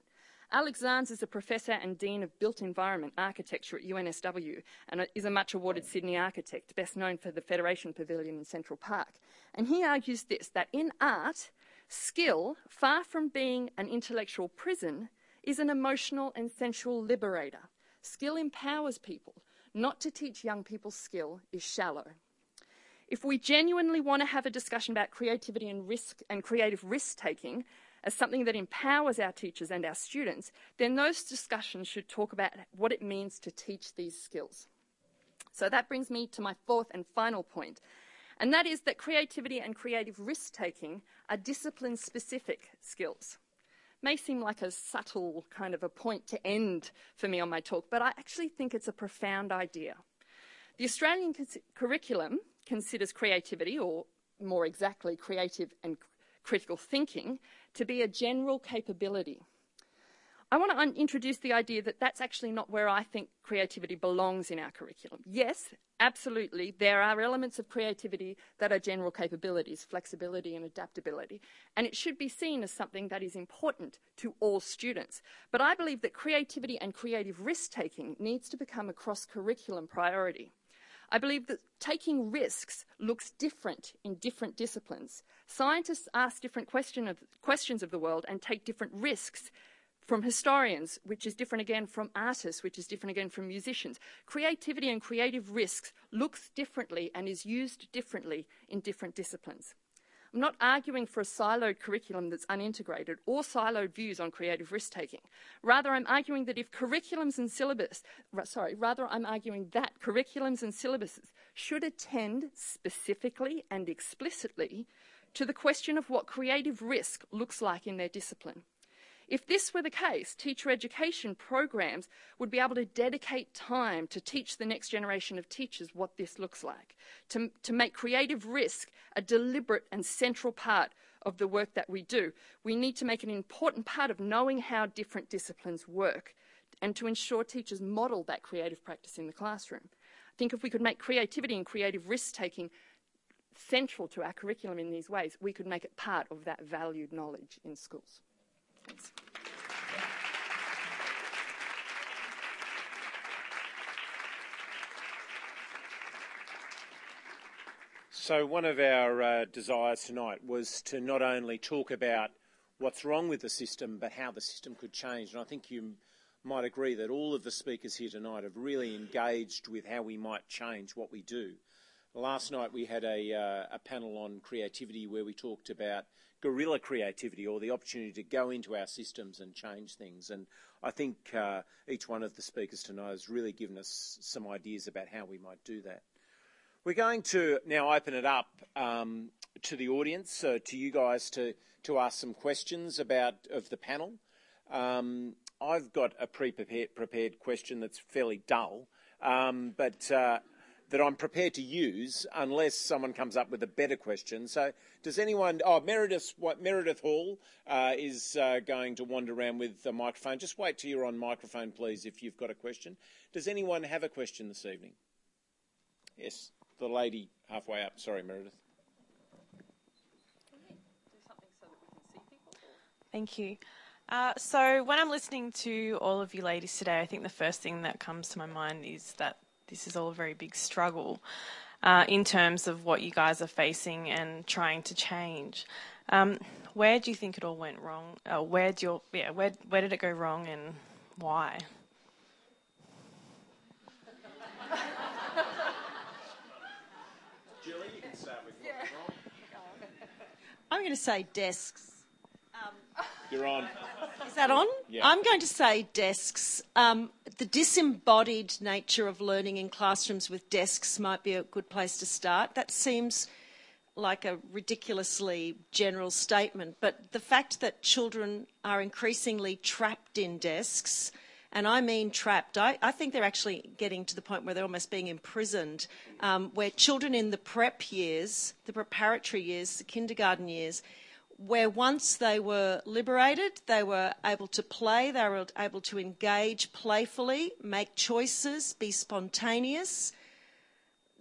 S6: Alex Tzannes is a professor and dean of built environment architecture at UNSW and is a much awarded Sydney architect, best known for the Federation Pavilion in Central Park. And he argues this that in art, skill, far from being an intellectual prison, is an emotional and sensual liberator. Skill empowers people. Not to teach young people skill is shallow. If we genuinely want to have a discussion about creativity and risk and creative risk taking as something that empowers our teachers and our students, then those discussions should talk about what it means to teach these skills. So that brings me to my fourth and final point, and that is that creativity and creative risk taking are discipline specific skills may seem like a subtle kind of a point to end for me on my talk, but I actually think it's a profound idea. The Australian curriculum considers creativity, or more exactly, creative and critical thinking, to be a general capability. I want to introduce the idea that that's actually not where I think creativity belongs in our curriculum. Yes, absolutely, there are elements of creativity that are general capabilities, flexibility and adaptability, and it should be seen as something that is important to all students. But I believe that creativity and creative risk taking needs to become a cross curriculum priority. I believe that taking risks looks different in different disciplines. Scientists ask different question of, questions of the world and take different risks from historians, which is different again from artists, which is different again from musicians. Creativity and creative risks looks differently and is used differently in different disciplines. I'm not arguing for a siloed curriculum that's unintegrated or siloed views on creative risk taking. Rather, I'm arguing that if curriculums and syllabus, sorry, rather, I'm arguing that curriculums and syllabuses should attend specifically and explicitly to the question of what creative risk looks like in their discipline. If this were the case, teacher education programs would be able to dedicate time to teach the next generation of teachers what this looks like, to, to make creative risk a deliberate and central part of the work that we do. We need to make an important part of knowing how different disciplines work and to ensure teachers model that creative practice in the classroom. I think if we could make creativity and creative risk taking central to our curriculum in these ways, we could make it part of that valued knowledge in schools. Thanks.
S1: So, one of our uh, desires tonight was to not only talk about what's wrong with the system, but how the system could change. And I think you might agree that all of the speakers here tonight have really engaged with how we might change what we do. Last night we had a, uh, a panel on creativity where we talked about guerrilla creativity or the opportunity to go into our systems and change things. And I think uh, each one of the speakers tonight has really given us some ideas about how we might do that. We're going to now open it up um, to the audience, uh, to you guys to, to ask some questions about of the panel. Um, I've got a pre-prepared prepared question that's fairly dull, um, but uh, that I'm prepared to use unless someone comes up with a better question. So, does anyone? Oh, Meredith, what, Meredith Hall uh, is uh, going to wander around with the microphone. Just wait till you're on microphone, please, if you've got a question. Does anyone have a question this evening? Yes, the lady halfway up. Sorry, Meredith.
S7: Thank you. Uh, so, when I'm listening to all of you ladies today, I think the first thing that comes to my mind is that this is all a very big struggle uh, in terms of what you guys are facing and trying to change. Um, where do you think it all went wrong? Uh, where do your yeah where where did it go wrong and why?
S1: Julie, you can start with
S5: yeah. I'm going to say desks. Um, [LAUGHS]
S1: You're on.
S5: Is that on?
S1: Yeah.
S5: I'm going to say desks. Um, the disembodied nature of learning in classrooms with desks might be a good place to start. That seems like a ridiculously general statement, but the fact that children are increasingly trapped in desks, and I mean trapped, I, I think they're actually getting to the point where they're almost being imprisoned, um, where children in the prep years, the preparatory years, the kindergarten years, where once they were liberated, they were able to play, they were able to engage playfully, make choices, be spontaneous.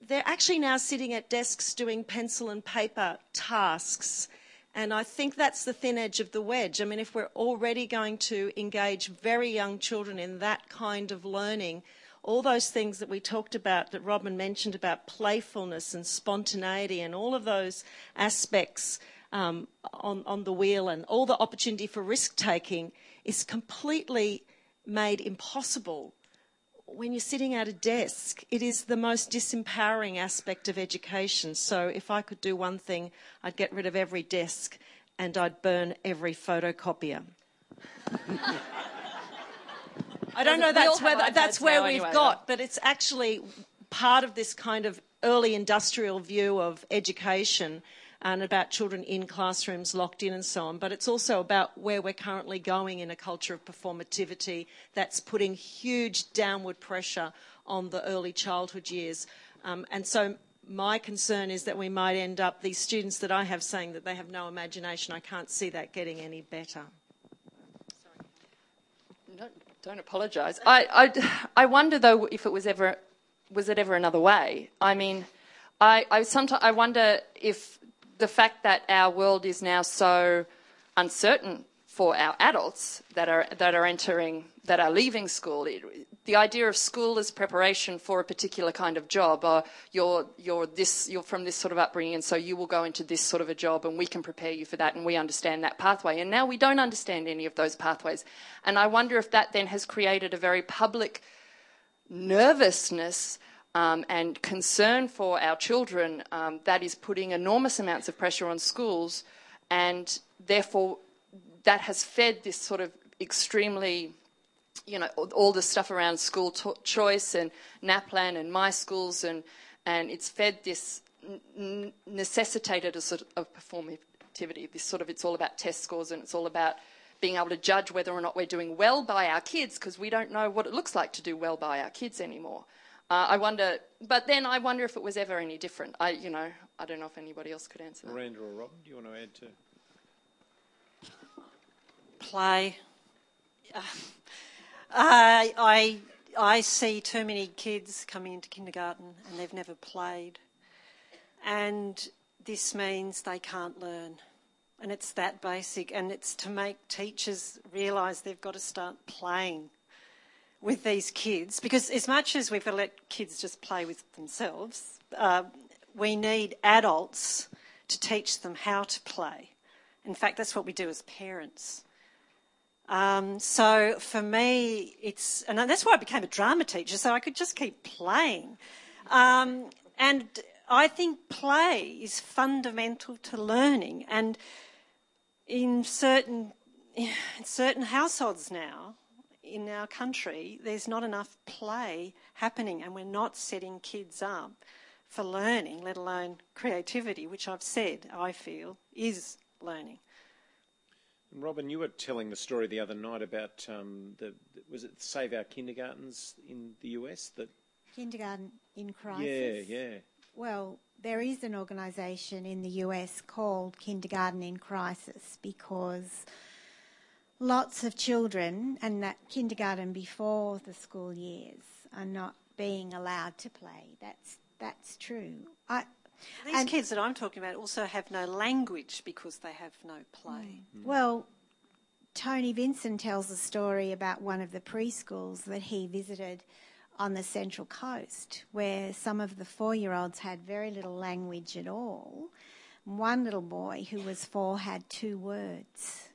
S5: They're actually now sitting at desks doing pencil and paper tasks. And I think that's the thin edge of the wedge. I mean, if we're already going to engage very young children in that kind of learning, all those things that we talked about, that Robyn mentioned about playfulness and spontaneity and all of those aspects um, on, on the wheel and all the opportunity for risk taking is completely made impossible when you're sitting at a desk. It is the most disempowering aspect of education. So if I could do one thing, I'd get rid of every desk and I'd burn every photocopier. [LAUGHS] I don't know that's where that's where we've
S6: anyway,
S5: got, but it's actually part of this kind of early industrial view of education and about children in classrooms locked in and so on. But it's also about where we're currently going in a culture of performativity that's putting huge downward pressure on the early childhood years. Um, and so my concern is that we might end up, these students that I have saying that they have no imagination, I can't see that getting any better.
S6: No, don't apologise. I, I, I wonder though if it was ever was it ever another way. I mean, I, I sometimes I wonder if the fact that our world is now so uncertain for our adults that are that are entering that are leaving school. It, the idea of school as preparation for a particular kind of job. or you're you're this you're from this sort of upbringing, and so you will go into this sort of a job, and we can prepare you for that, and we understand that pathway. And now we don't understand any of those pathways, and I wonder if that then has created a very public nervousness. Um, and concern for our children um, that is putting enormous amounts of pressure on schools, and therefore that has fed this sort of extremely you know, all the stuff around school choice and NAPLAN and my schools, and, and it's fed this, necessitated a sort of performativity. This sort of, it's all about test scores and it's all about being able to judge whether or not we're doing well by our kids because we don't know what it looks like to do well by our kids anymore. Uh, I wonder, but then I wonder if it was ever any different. I, you know, I don't know if anybody else could answer that.
S1: Miranda or Robyn, do you want to add to?
S4: Play. Uh, I, I, I see too many kids coming into kindergarten and they've never played. And this means they can't learn. And it's that basic. And it's to make teachers realise they've got to start playing with these kids. Because as much as we've let kids just play with themselves, uh, we need adults to teach them how to play. In fact, that's what we do as parents. Um, so for me, it's, and that's why I became a drama teacher, so I could just keep playing. Um, and I think play is fundamental to learning. And in certain, [SIGHS] in certain households now, in our country, there's not enough play happening, and we're not setting kids up for learning, let alone creativity, which I've said I feel is learning.
S1: Robyn, you were telling the story the other night about um, the was it Save Our Kindergartens in the US that
S3: kindergarten in crisis.
S1: Yeah, yeah.
S3: Well, there is an organisation in the US called Kindergarten in Crisis because lots of children and that kindergarten before the school years are not being allowed to play. That's that's true. I,
S4: these and kids that I'm talking about also have no language because they have no play.
S3: Mm. Well, Tony Vinson tells a story about one of the preschools that he visited on the Central Coast where some of the four year olds had very little language at all. One little boy who was four had two words,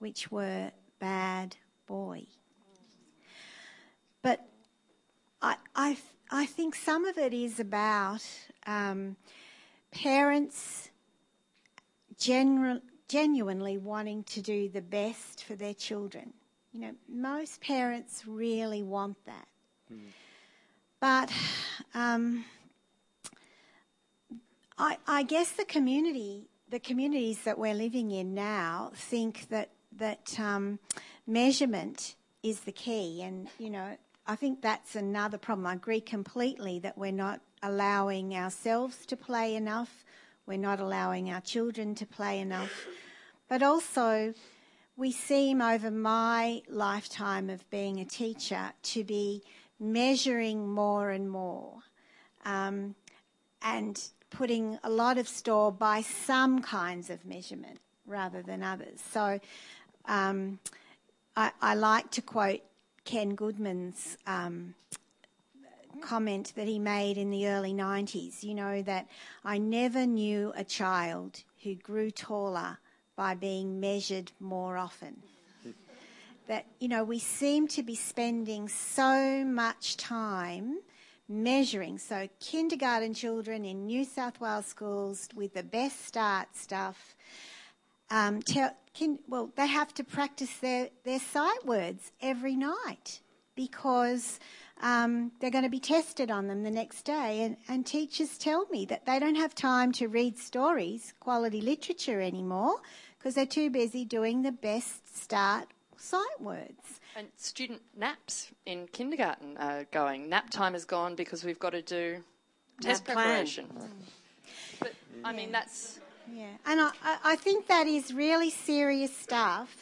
S3: which were bad boy. But I, I, I think some of it is about um, parents genuinely wanting to do the best for their children. You know, most parents really want that. Mm. But um, I, I guess the community, the communities that we're living in now, think that that um, measurement is the key, and you know, I think that's another problem. I agree completely that we're not allowing ourselves to play enough, we're not allowing our children to play enough, but also we seem over my lifetime of being a teacher to be measuring more and more um, and putting a lot of store by some kinds of measurement rather than others. So um, I, I, like to quote Ken Goodman's um, comment that he made in the early 90s, you know, that I never knew a child who grew taller by being measured more often. that, you know, we seem to be spending so much time measuring. So, kindergarten children in New South Wales schools with the best start stuff. Um, tell, can, well, they have to practice their, their sight words every night because um, they're going to be tested on them the next day. And, and teachers tell me that they don't have time to read stories, quality literature anymore, because they're too busy doing the best start sight words.
S6: And student naps in kindergarten are going. Nap time is gone because we've got to do test Nap preparation. But I mean, that's.
S3: Yeah, and I, I think that is really serious stuff.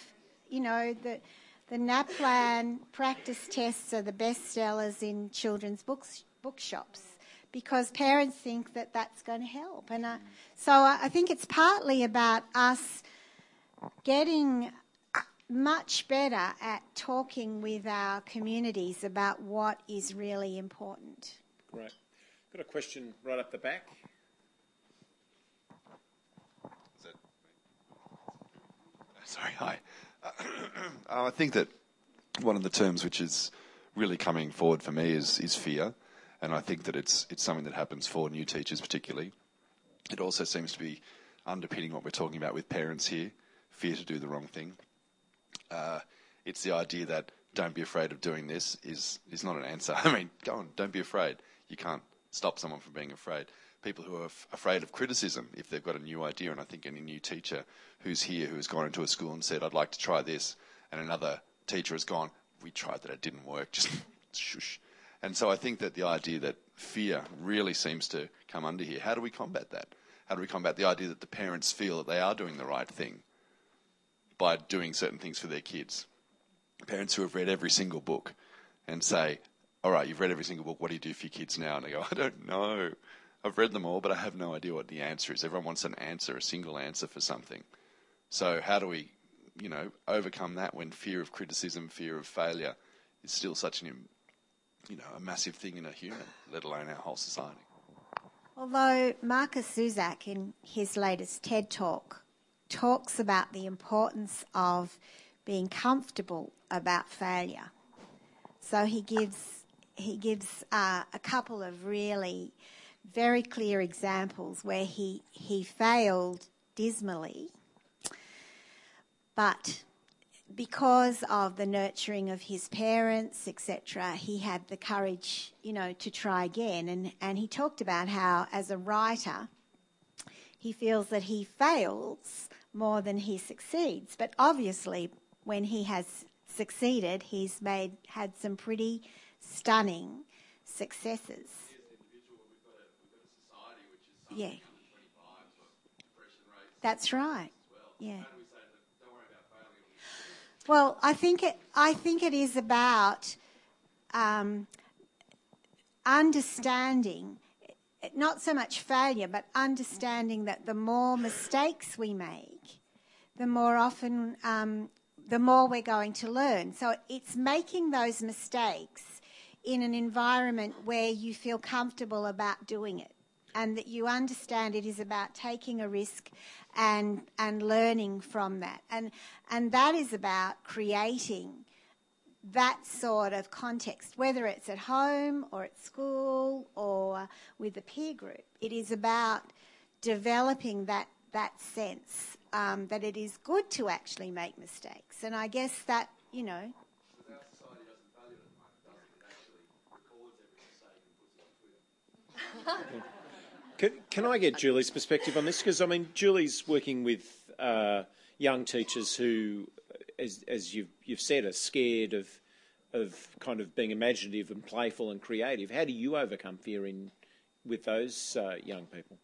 S3: You know, that the NAPLAN practice tests are the best sellers in children's books, bookshops because parents think that that's going to help. And uh, so I think it's partly about us getting much better at talking with our communities about what is really important.
S1: Great. Got a question right up the back.
S8: Sorry, hi. [CLEARS THROAT] Uh, I think that one of the terms which is really coming forward for me is, is fear, and I think that it's it's something that happens for new teachers particularly. It also seems to be underpinning what we're talking about with parents here: fear to do the wrong thing. Uh, it's the idea that don't be afraid of doing this is is not an answer. [LAUGHS] I mean, go on, don't be afraid. You can't stop someone from being afraid. People who are f- afraid of criticism if they've got a new idea, and I think any new teacher who's here who has gone into a school and said, "I'd like to try this," and another teacher has gone, "We tried that, it didn't work." [LAUGHS] Just shush. And so I think that the idea that fear really seems to come under here. How do we combat that? How do we combat the idea that the parents feel that they are doing the right thing by doing certain things for their kids? Parents who have read every single book and say, All right, you've read every single book, what do you do for your kids now? And they go, I don't know. I've read them all, but I have no idea what the answer is. Everyone wants an answer, a single answer for something. So, how do we, you know, overcome that when fear of criticism, fear of failure is still such an you know, a massive thing in a human, let alone our whole society.
S3: Although Markus Zusak, in his latest TED talk, talks about the importance of being comfortable about failure. So he gives he gives uh, a couple of really very clear examples where he he failed dismally, but because of the nurturing of his parents, etc., he had the courage, you know, to try again. And, and he talked about how, as a writer, he feels that he fails more than he succeeds. But obviously, when he has succeeded, he's made had some pretty stunning successes. Yeah. That's right. Yeah. Well, I think it. I think it is about um, understanding, not so much failure, but understanding that the more mistakes we make, the more often, um, the more we're going to learn. So it's making those mistakes in an environment where you feel comfortable about doing it and that you understand it is about taking a risk and and learning from that. And and that is about creating that sort of context, whether it's at home or at school or with a peer group. It is about developing that that sense um, that it is good to actually make mistakes. And I guess that you know. [LAUGHS]
S1: Can, can I get Julie's perspective on this? Because I mean, Julie's working with uh, young teachers who, as, as you've, you've said, are scared of of kind of being imaginative and playful and creative. How do you overcome fear in with those uh, young people?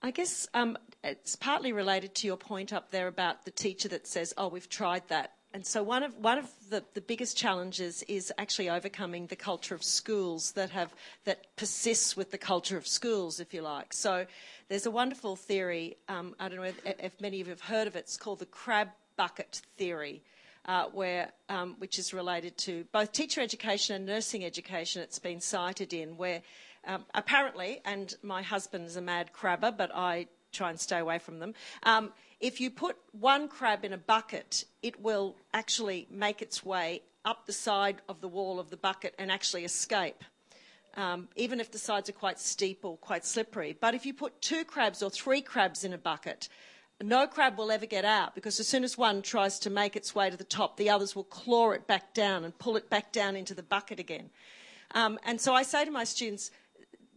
S5: I guess um, it's partly related to your point up there about the teacher that says, "Oh, we've tried that and so one of one of the, the biggest challenges is actually overcoming the culture of schools that have that persists with the culture of schools, if you like. So there's a wonderful theory. Um, I don't know if, if, many of you have heard of it. It's called the crab bucket theory. Uh, where, um, which is related to both teacher education and nursing education, it's been cited in, where um, apparently, and my husband is a mad crabber, but I try and stay away from them. If you put one crab in a bucket, it will actually make its way up the side of the wall of the bucket and actually escape. Um, even if the sides are quite steep or quite slippery. But if you put two crabs or three crabs in a bucket, no crab will ever get out because as soon as one tries to make its way to the top, the others will claw it back down and pull it back down into the bucket again. Um, and so I say to my students,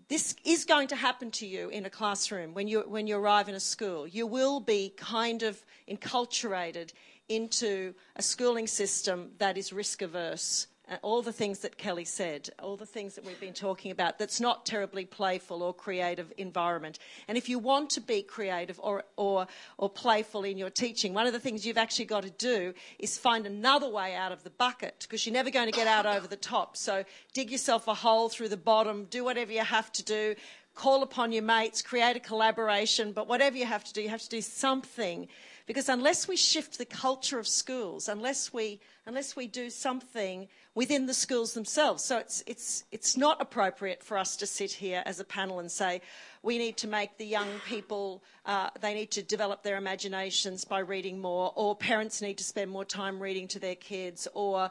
S5: this is going to happen to you in a classroom when you, when you arrive in a school. You will be kind of enculturated into a schooling system that is risk averse uh, all the things that Kelly said, all the things that we've been talking about, that's not terribly playful or creative environment. And if you want to be creative or, or, or playful in your teaching, one of the things you've actually got to do is find another way out of the bucket because you're never going to get out over the top. So dig yourself a hole through the bottom, do whatever you have to do, call upon your mates, create a collaboration, but whatever you have to do, you have to do something Because unless we shift the culture of schools, unless we, unless we do something within the schools themselves, so it's, it's, it's not appropriate for us to sit here as a panel and say, we need to make the young people, uh, they need to develop their imaginations by reading more, or parents need to spend more time reading to their kids, or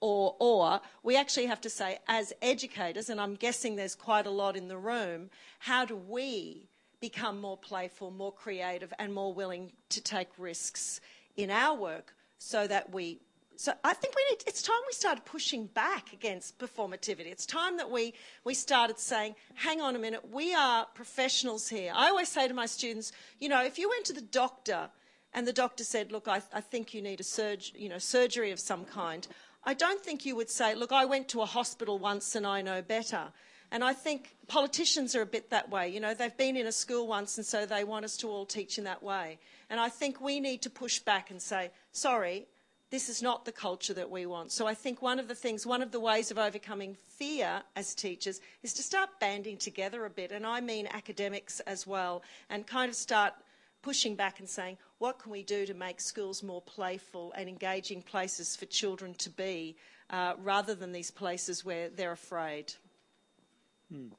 S5: or, or we actually have to say, as educators, and I'm guessing there's quite a lot in the room, how do we become more playful, more creative, and more willing to take risks in our work so that we so I think we need, it's time we started pushing back against performativity. It's time that we, we started saying, hang on a minute, we are professionals here. I always say to my students, you know, if you went to the doctor and the doctor said, look, I, I think you need a surg, you know, surgery of some kind, I don't think you would say, look, I went to a hospital once and I know better. And I think politicians are a bit that way. You know, they've been in a school once and so they want us to all teach in that way. And I think we need to push back and say, sorry, this is not the culture that we want. So I think one of the things, one of the ways of overcoming fear as teachers is to start banding together a bit, and I mean academics as well, and kind of start pushing back and saying, what can we do to make schools more playful and engaging places for children to be, uh, rather than these places where they're afraid?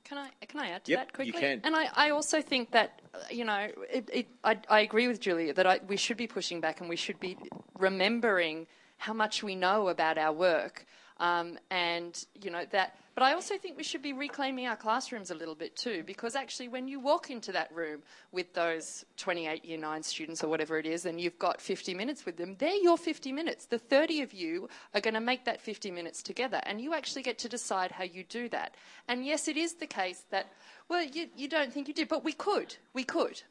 S6: Can I can I add to
S1: Yep,
S6: that
S1: you
S6: quickly?
S1: can.
S6: And I, I also think that uh, you know it, it, I, I agree with Julia that I, we should be pushing back and we should be remembering how much we know about our work um, and you know that. But I also think we should be reclaiming our classrooms a little bit too, because actually, when you walk into that room with those 28 year nine students or whatever it is, and you've got 50 minutes with them, they're your 50 minutes. The 30 of you are going to make that 50 minutes together, and you actually get to decide how you do that. And yes, it is the case that, well, you, you don't think you do, but we could. We could.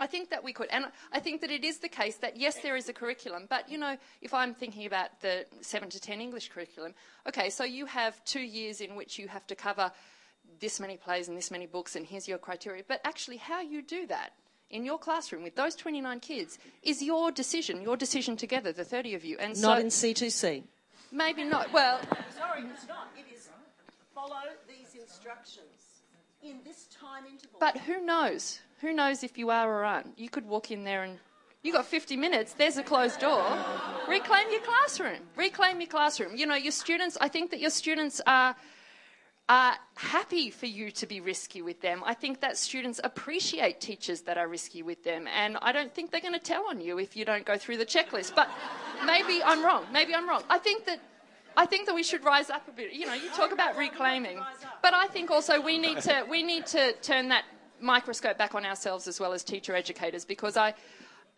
S6: I think that we could. And I think that it is the case that, yes, there is a curriculum, but, you know, if I'm thinking about the 7 to 10 English curriculum, okay, so you have two years in which you have to cover this many plays and this many books, and here's your criteria. But actually, how you do that in your classroom with those 29 kids is your decision, your decision together, the 30 of you. And so
S5: Not in C2C.
S6: maybe not. Well,
S5: Sorry, it's not. It is follow these instructions in this time interval.
S6: But who knows? Who knows if you are or aren't? You could walk in there and you got 50 minutes. There's a closed door. Reclaim your classroom. Reclaim your classroom. You know, your students. I think that your students are are happy for you to be risky with them. I think that students appreciate teachers that are risky with them, and I don't think they're going to tell on you if you don't go through the checklist. But maybe I'm wrong. Maybe I'm wrong. I think that I think that we should rise up a bit. You know, you talk about reclaiming, but I think also we need to we need to turn that microscope back on ourselves as well as teacher educators because I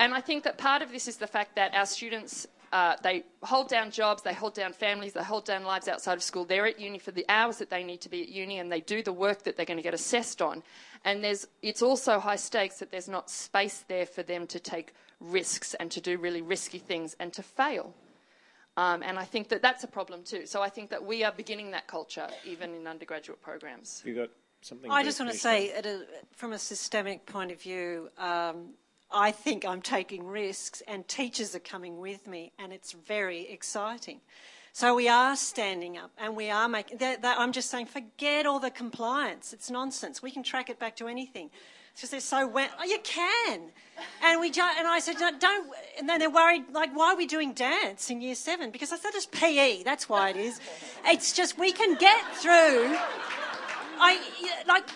S6: and I think that part of this is the fact that our students uh, they hold down jobs, they hold down families, they hold down lives outside of school. They're at uni for the hours that they need to be at uni, and they do the work that they're going to get assessed on. And there's it's also high stakes that there's not space there for them to take risks and to do really risky things and to fail. Um, and I think that that's a problem too. So I think that we are beginning that culture even in undergraduate programs.
S1: You got something?
S4: I just want to say, at a, from a systemic point of view, um, I think I'm taking risks, and teachers are coming with me, and it's very exciting. So we are standing up, and we are making. That, that, I'm just saying, forget all the compliance. It's nonsense. We can track it back to anything. It's just they're so wet. Oh, you can, and we ju- and I said, "No, don't. And then they're worried, like, why are we doing dance in year seven? Because I said it's PE. That's why it is. It's just we can get through. I like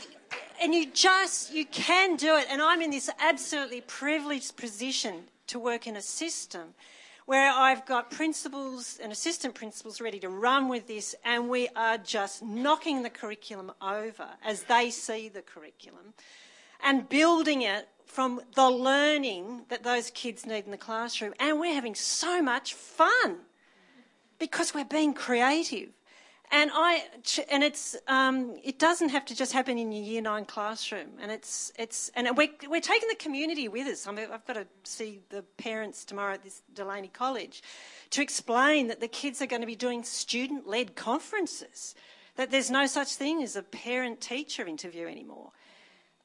S4: and you just you can do it. And i'm in this absolutely privileged position to work in a system where i've got principals and assistant principals ready to run with this and we are just knocking the curriculum over as they see the curriculum and building it from the learning that those kids need in the classroom. And we're having so much fun because we're being creative and I and it's um, it doesn't have to just happen in your year nine classroom, and it's it's and we're we're taking the community with us. I mean, I've got to see the parents tomorrow at this Delany College to explain that the kids are going to be doing student-led conferences. That there's no such thing as a parent-teacher interview anymore,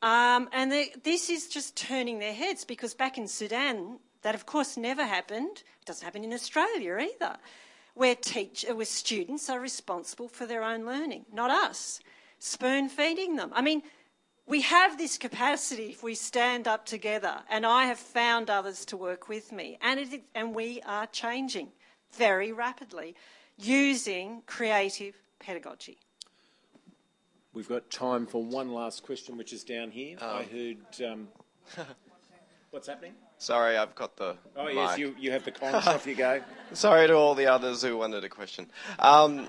S4: um, and this is just turning their heads because back in Sudan, that of course never happened. It doesn't happen in Australia either where, teach, where students are responsible for their own learning, not us, spoon feeding them. I mean, we have this capacity if we stand up together, and I have found others to work with me, and, it, and we are changing very rapidly using creative pedagogy.
S1: We've got time for one last question, which is down here. Um, I heard. Um, [LAUGHS] what's happening?
S9: Sorry, I've got the.
S1: Oh, mic. yes, you, you have the conch. [LAUGHS] off you go.
S9: Sorry to all the others who wanted a question. Um,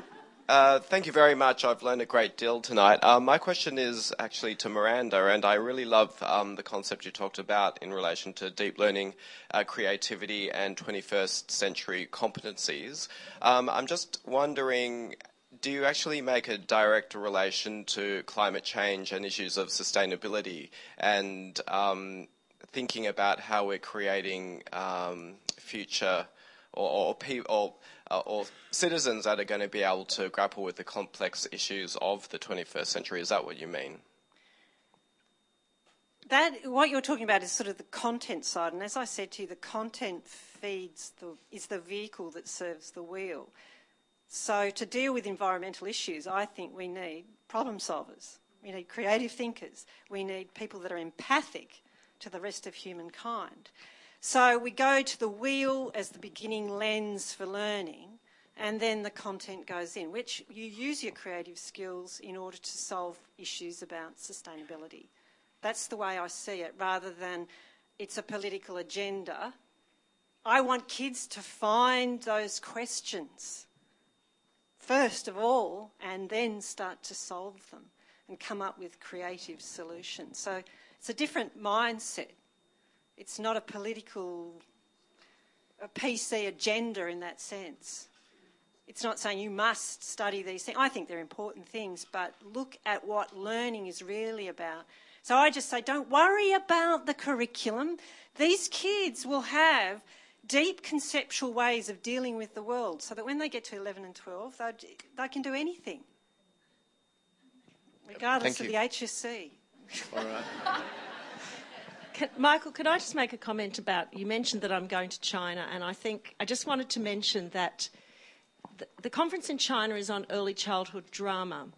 S9: uh, thank you very much. I've learned a great deal tonight. Uh, my question is actually to Miranda, and I really love um, the concept you talked about in relation to deep learning, uh, creativity, and 21st century competencies. Um, I'm just wondering do you actually make a direct relation to climate change and issues of sustainability and um, thinking about how we're creating um, future or, or, or, uh, or, citizens that are going to be able to grapple with the complex issues of the 21st century? Is that what you mean?
S4: That what you're talking about is sort of the content side, and as I said to you, the content feeds the is the vehicle that serves the wheel. So, to deal with environmental issues, I think we need problem solvers. We need creative thinkers. We need people that are empathic to the rest of humankind. So, we go to the wheel as the beginning lens for learning, and then the content goes in, which you use your creative skills in order to solve issues about sustainability. That's the way I see it, rather than it's a political agenda. I want kids to find those questions first of all and then start to solve them and come up with creative solutions. So it's a different mindset. It's not a political, a PC agenda in that sense. It's not saying you must study these things. I think they're important things, but look at what learning is really about. So I just say, don't worry about the curriculum. These kids will have deep conceptual ways of dealing with the world so that when they get to 11 and 12, they can do anything, regardless of the HSC.
S1: All right.
S5: Can, Michael, could I just make a comment about you mentioned that I'm going to China, and I think I just wanted to mention that the, the conference in China is on early childhood drama.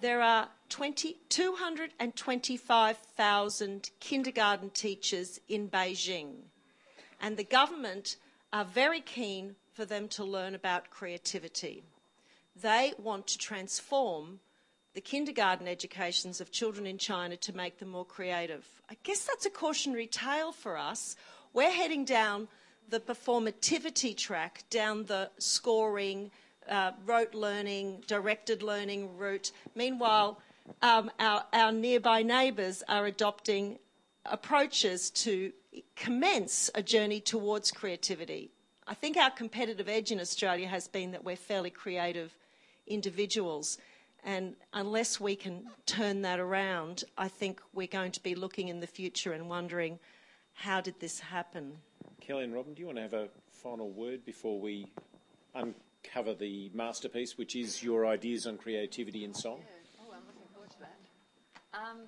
S5: There are 20, 225,000 kindergarten teachers in Beijing and the government are very keen for them to learn about creativity. They want to transform the kindergarten educations of children in China to make them more creative. I guess that's a cautionary tale for us. We're heading down the performativity track, down the scoring, uh, rote learning, directed learning route. Meanwhile, um, our, our nearby neighbours are adopting approaches to commence a journey towards creativity. I think our competitive edge in Australia has been that we're fairly creative individuals. And unless we can turn that around, I think we're going to be looking in the future and wondering how did this happen?
S1: Kelly and Robyn, do you want to have a final word before we uncover the masterpiece, which is your ideas on creativity in song?
S6: Yeah. Oh, I'm looking forward to that. Um,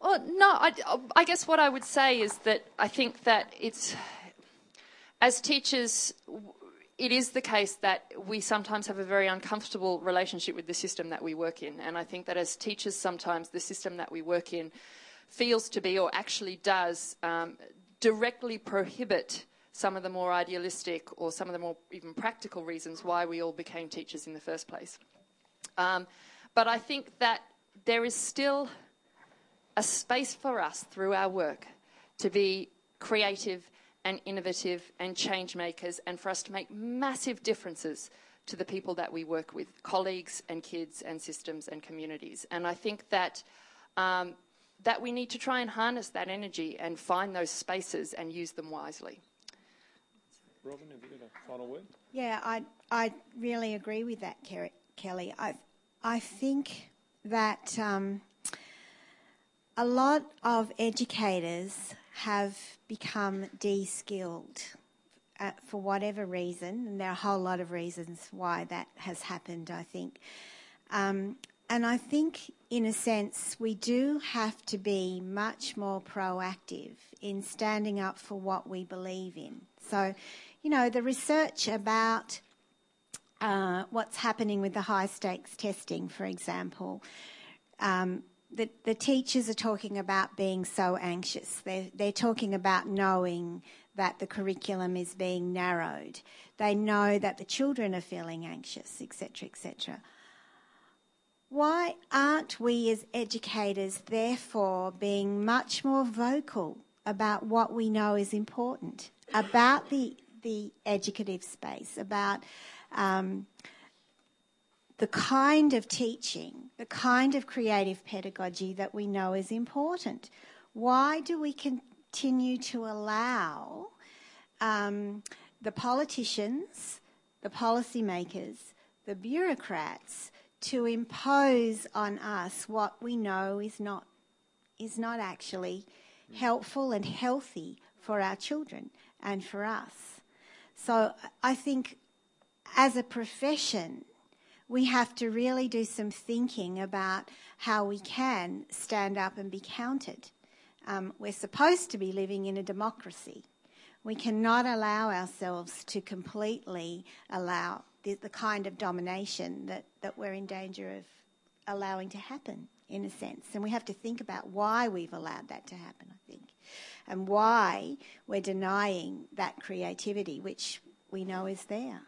S6: well, no, I, I guess what I would say is that I think that it's, as teachers, it is the case that we sometimes have a very uncomfortable relationship with the system that we work in. And I think that as teachers, sometimes the system that we work in feels to be or actually does um, directly prohibit some of the more idealistic or some of the more even practical reasons why we all became teachers in the first place. Um, but I think that there is still a space for us through our work to be creative and innovative and change makers and for us to make massive differences to the people that we work with, colleagues and kids and systems and communities. And I think that um, that we need to try and harness that energy and find those spaces and use them wisely.
S1: Robyn, have you got a final word?
S3: Yeah, I I really agree with that, Kelly. I I think that um, a lot of educators have become de skilled uh, for whatever reason, and there are a whole lot of reasons why that has happened, I think. Um, and I think, in a sense, we do have to be much more proactive in standing up for what we believe in. So, you know, the research about uh, what's happening with the high stakes testing, for example, um, the, the teachers are talking about being so anxious. They're, they're talking about knowing that the curriculum is being narrowed. They know that the children are feeling anxious, etc., etc. Why aren't we as educators, therefore, being much more vocal about what we know is important, about the, the educative space, about um, the kind of teaching, the kind of creative pedagogy that we know is important. Why do we continue to allow um, the politicians, the policymakers, the bureaucrats to impose on us what we know is not is not actually helpful and healthy for our children and for us. So I think as a profession, we have to really do some thinking about how we can stand up and be counted. Um, we're supposed to be living in a democracy. We cannot allow ourselves to completely allow the, the kind of domination that, that we're in danger of allowing to happen, in a sense. And we have to think about why we've allowed that to happen, I think, and why we're denying that creativity, which we know is there.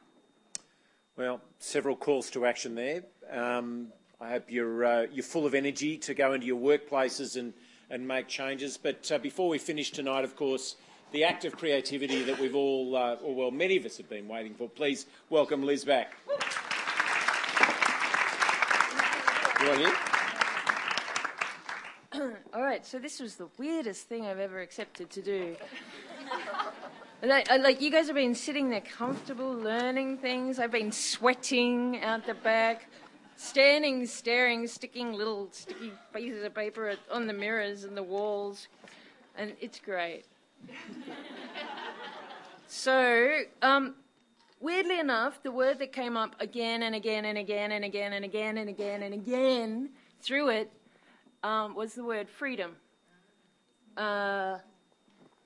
S1: Well, several calls to action there. Um, I hope you're, uh, you're full of energy to go into your workplaces and, and make changes. But uh, before we finish tonight, of course, the act of creativity that we've all, uh, or well, many of us have been waiting for. Please welcome Liz back. You [CLEARS THROAT]
S2: all right, so this was the weirdest thing I've ever accepted to do. Like, you guys have been sitting there comfortable learning things. I've been sweating out the back, standing, staring, sticking little sticky pieces of paper on the mirrors and the walls, and it's great. [LAUGHS] so, um, weirdly enough, the word that came up again and again and again and again and again and again and again through it um, was the word freedom. Uh,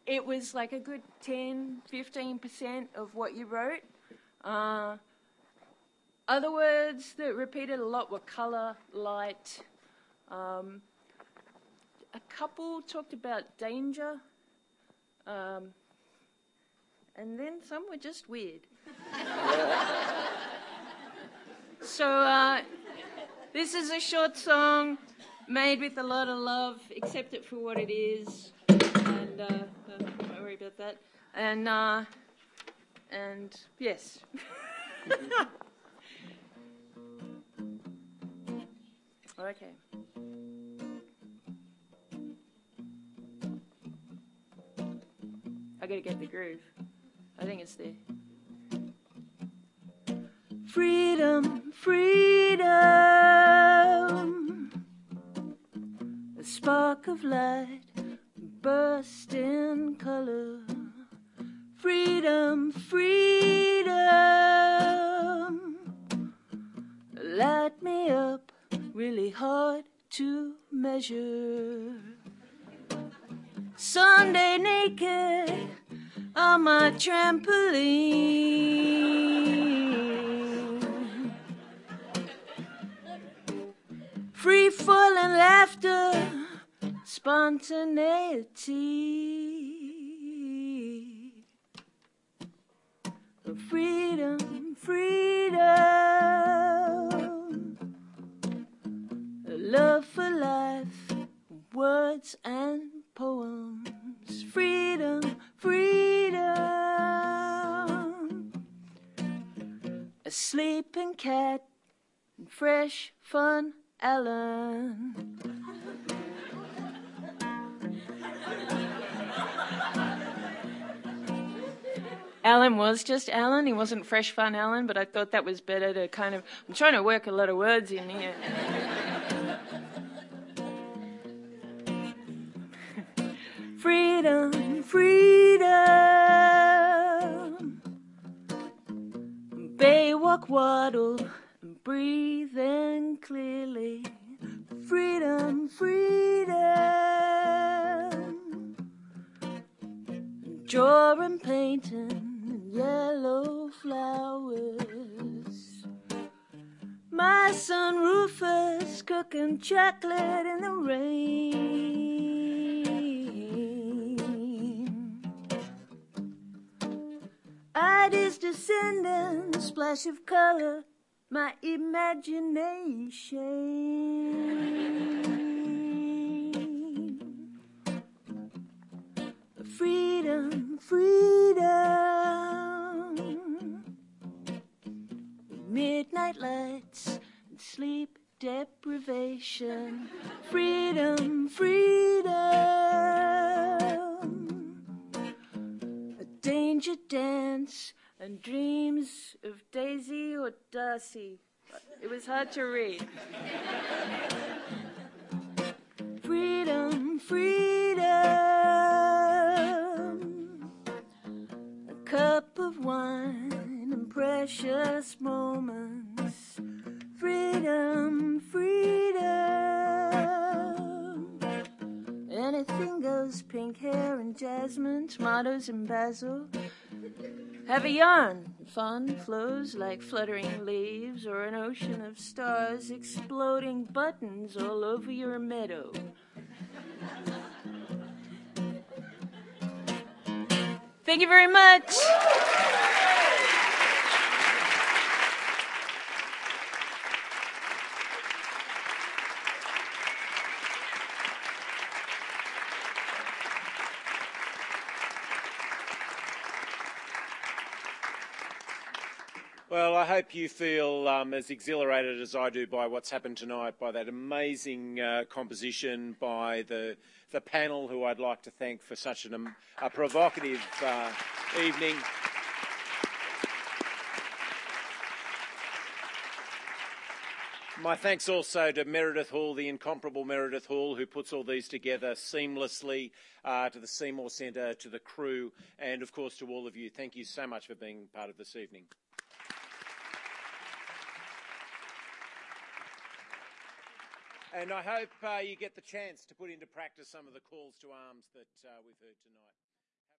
S2: it was like a good 10, 15% of what you wrote. Uh, other words that repeated a lot were colour, light. Um, a couple talked about danger. Um, and then some were just weird. [LAUGHS] so, uh, this is a short song made with a lot of love. Accept it for what it is. And, uh, that. And uh, and yes. [LAUGHS] okay. I gotta get the groove. I think it's there. Freedom, freedom, a spark of light burst in color. Freedom, freedom, light me up really hard to measure. Sunday naked on my trampoline. Free falling laughter spontaneity. Freedom, freedom, love for life, words and poems. Freedom, freedom, a sleeping cat, and fresh fun, Alan. Alan was just Alan. He wasn't fresh fun Alan, but I thought that was better to kind of. I'm trying to work a lot of words in here. [LAUGHS] freedom, freedom. Baywalk waddle, breathing clearly. Freedom, freedom. Drawing, painting yellow flowers. My son Rufus cooking chocolate in the rain. Eyed his splash of color, my imagination. Freedom, freedom. Midnight lights and sleep deprivation. Freedom, freedom. A danger dance and dreams of Daisy or Darcy. It was hard to read. freedom, freedom. A cup of wine precious moments. Freedom, freedom. Anything goes, pink hair and jasmine, tomatoes and basil. Have a yarn. Fun flows like fluttering leaves or an ocean of stars exploding buttons all over your meadow.
S10: Thank you very much.
S1: Well, I hope you feel um, as exhilarated as I do by what's happened tonight, by that amazing uh, composition, by the the panel, who I'd like to thank for such an, um, a provocative uh, evening. My thanks also to Meredith Hall, the incomparable Meredith Hall, who puts all these together seamlessly, uh, to the Seymour Centre, to the crew, and of course to all of you. Thank you so much for being part of this evening. And I hope uh, you get the chance to put into practice some of the calls to arms that uh, we've heard tonight.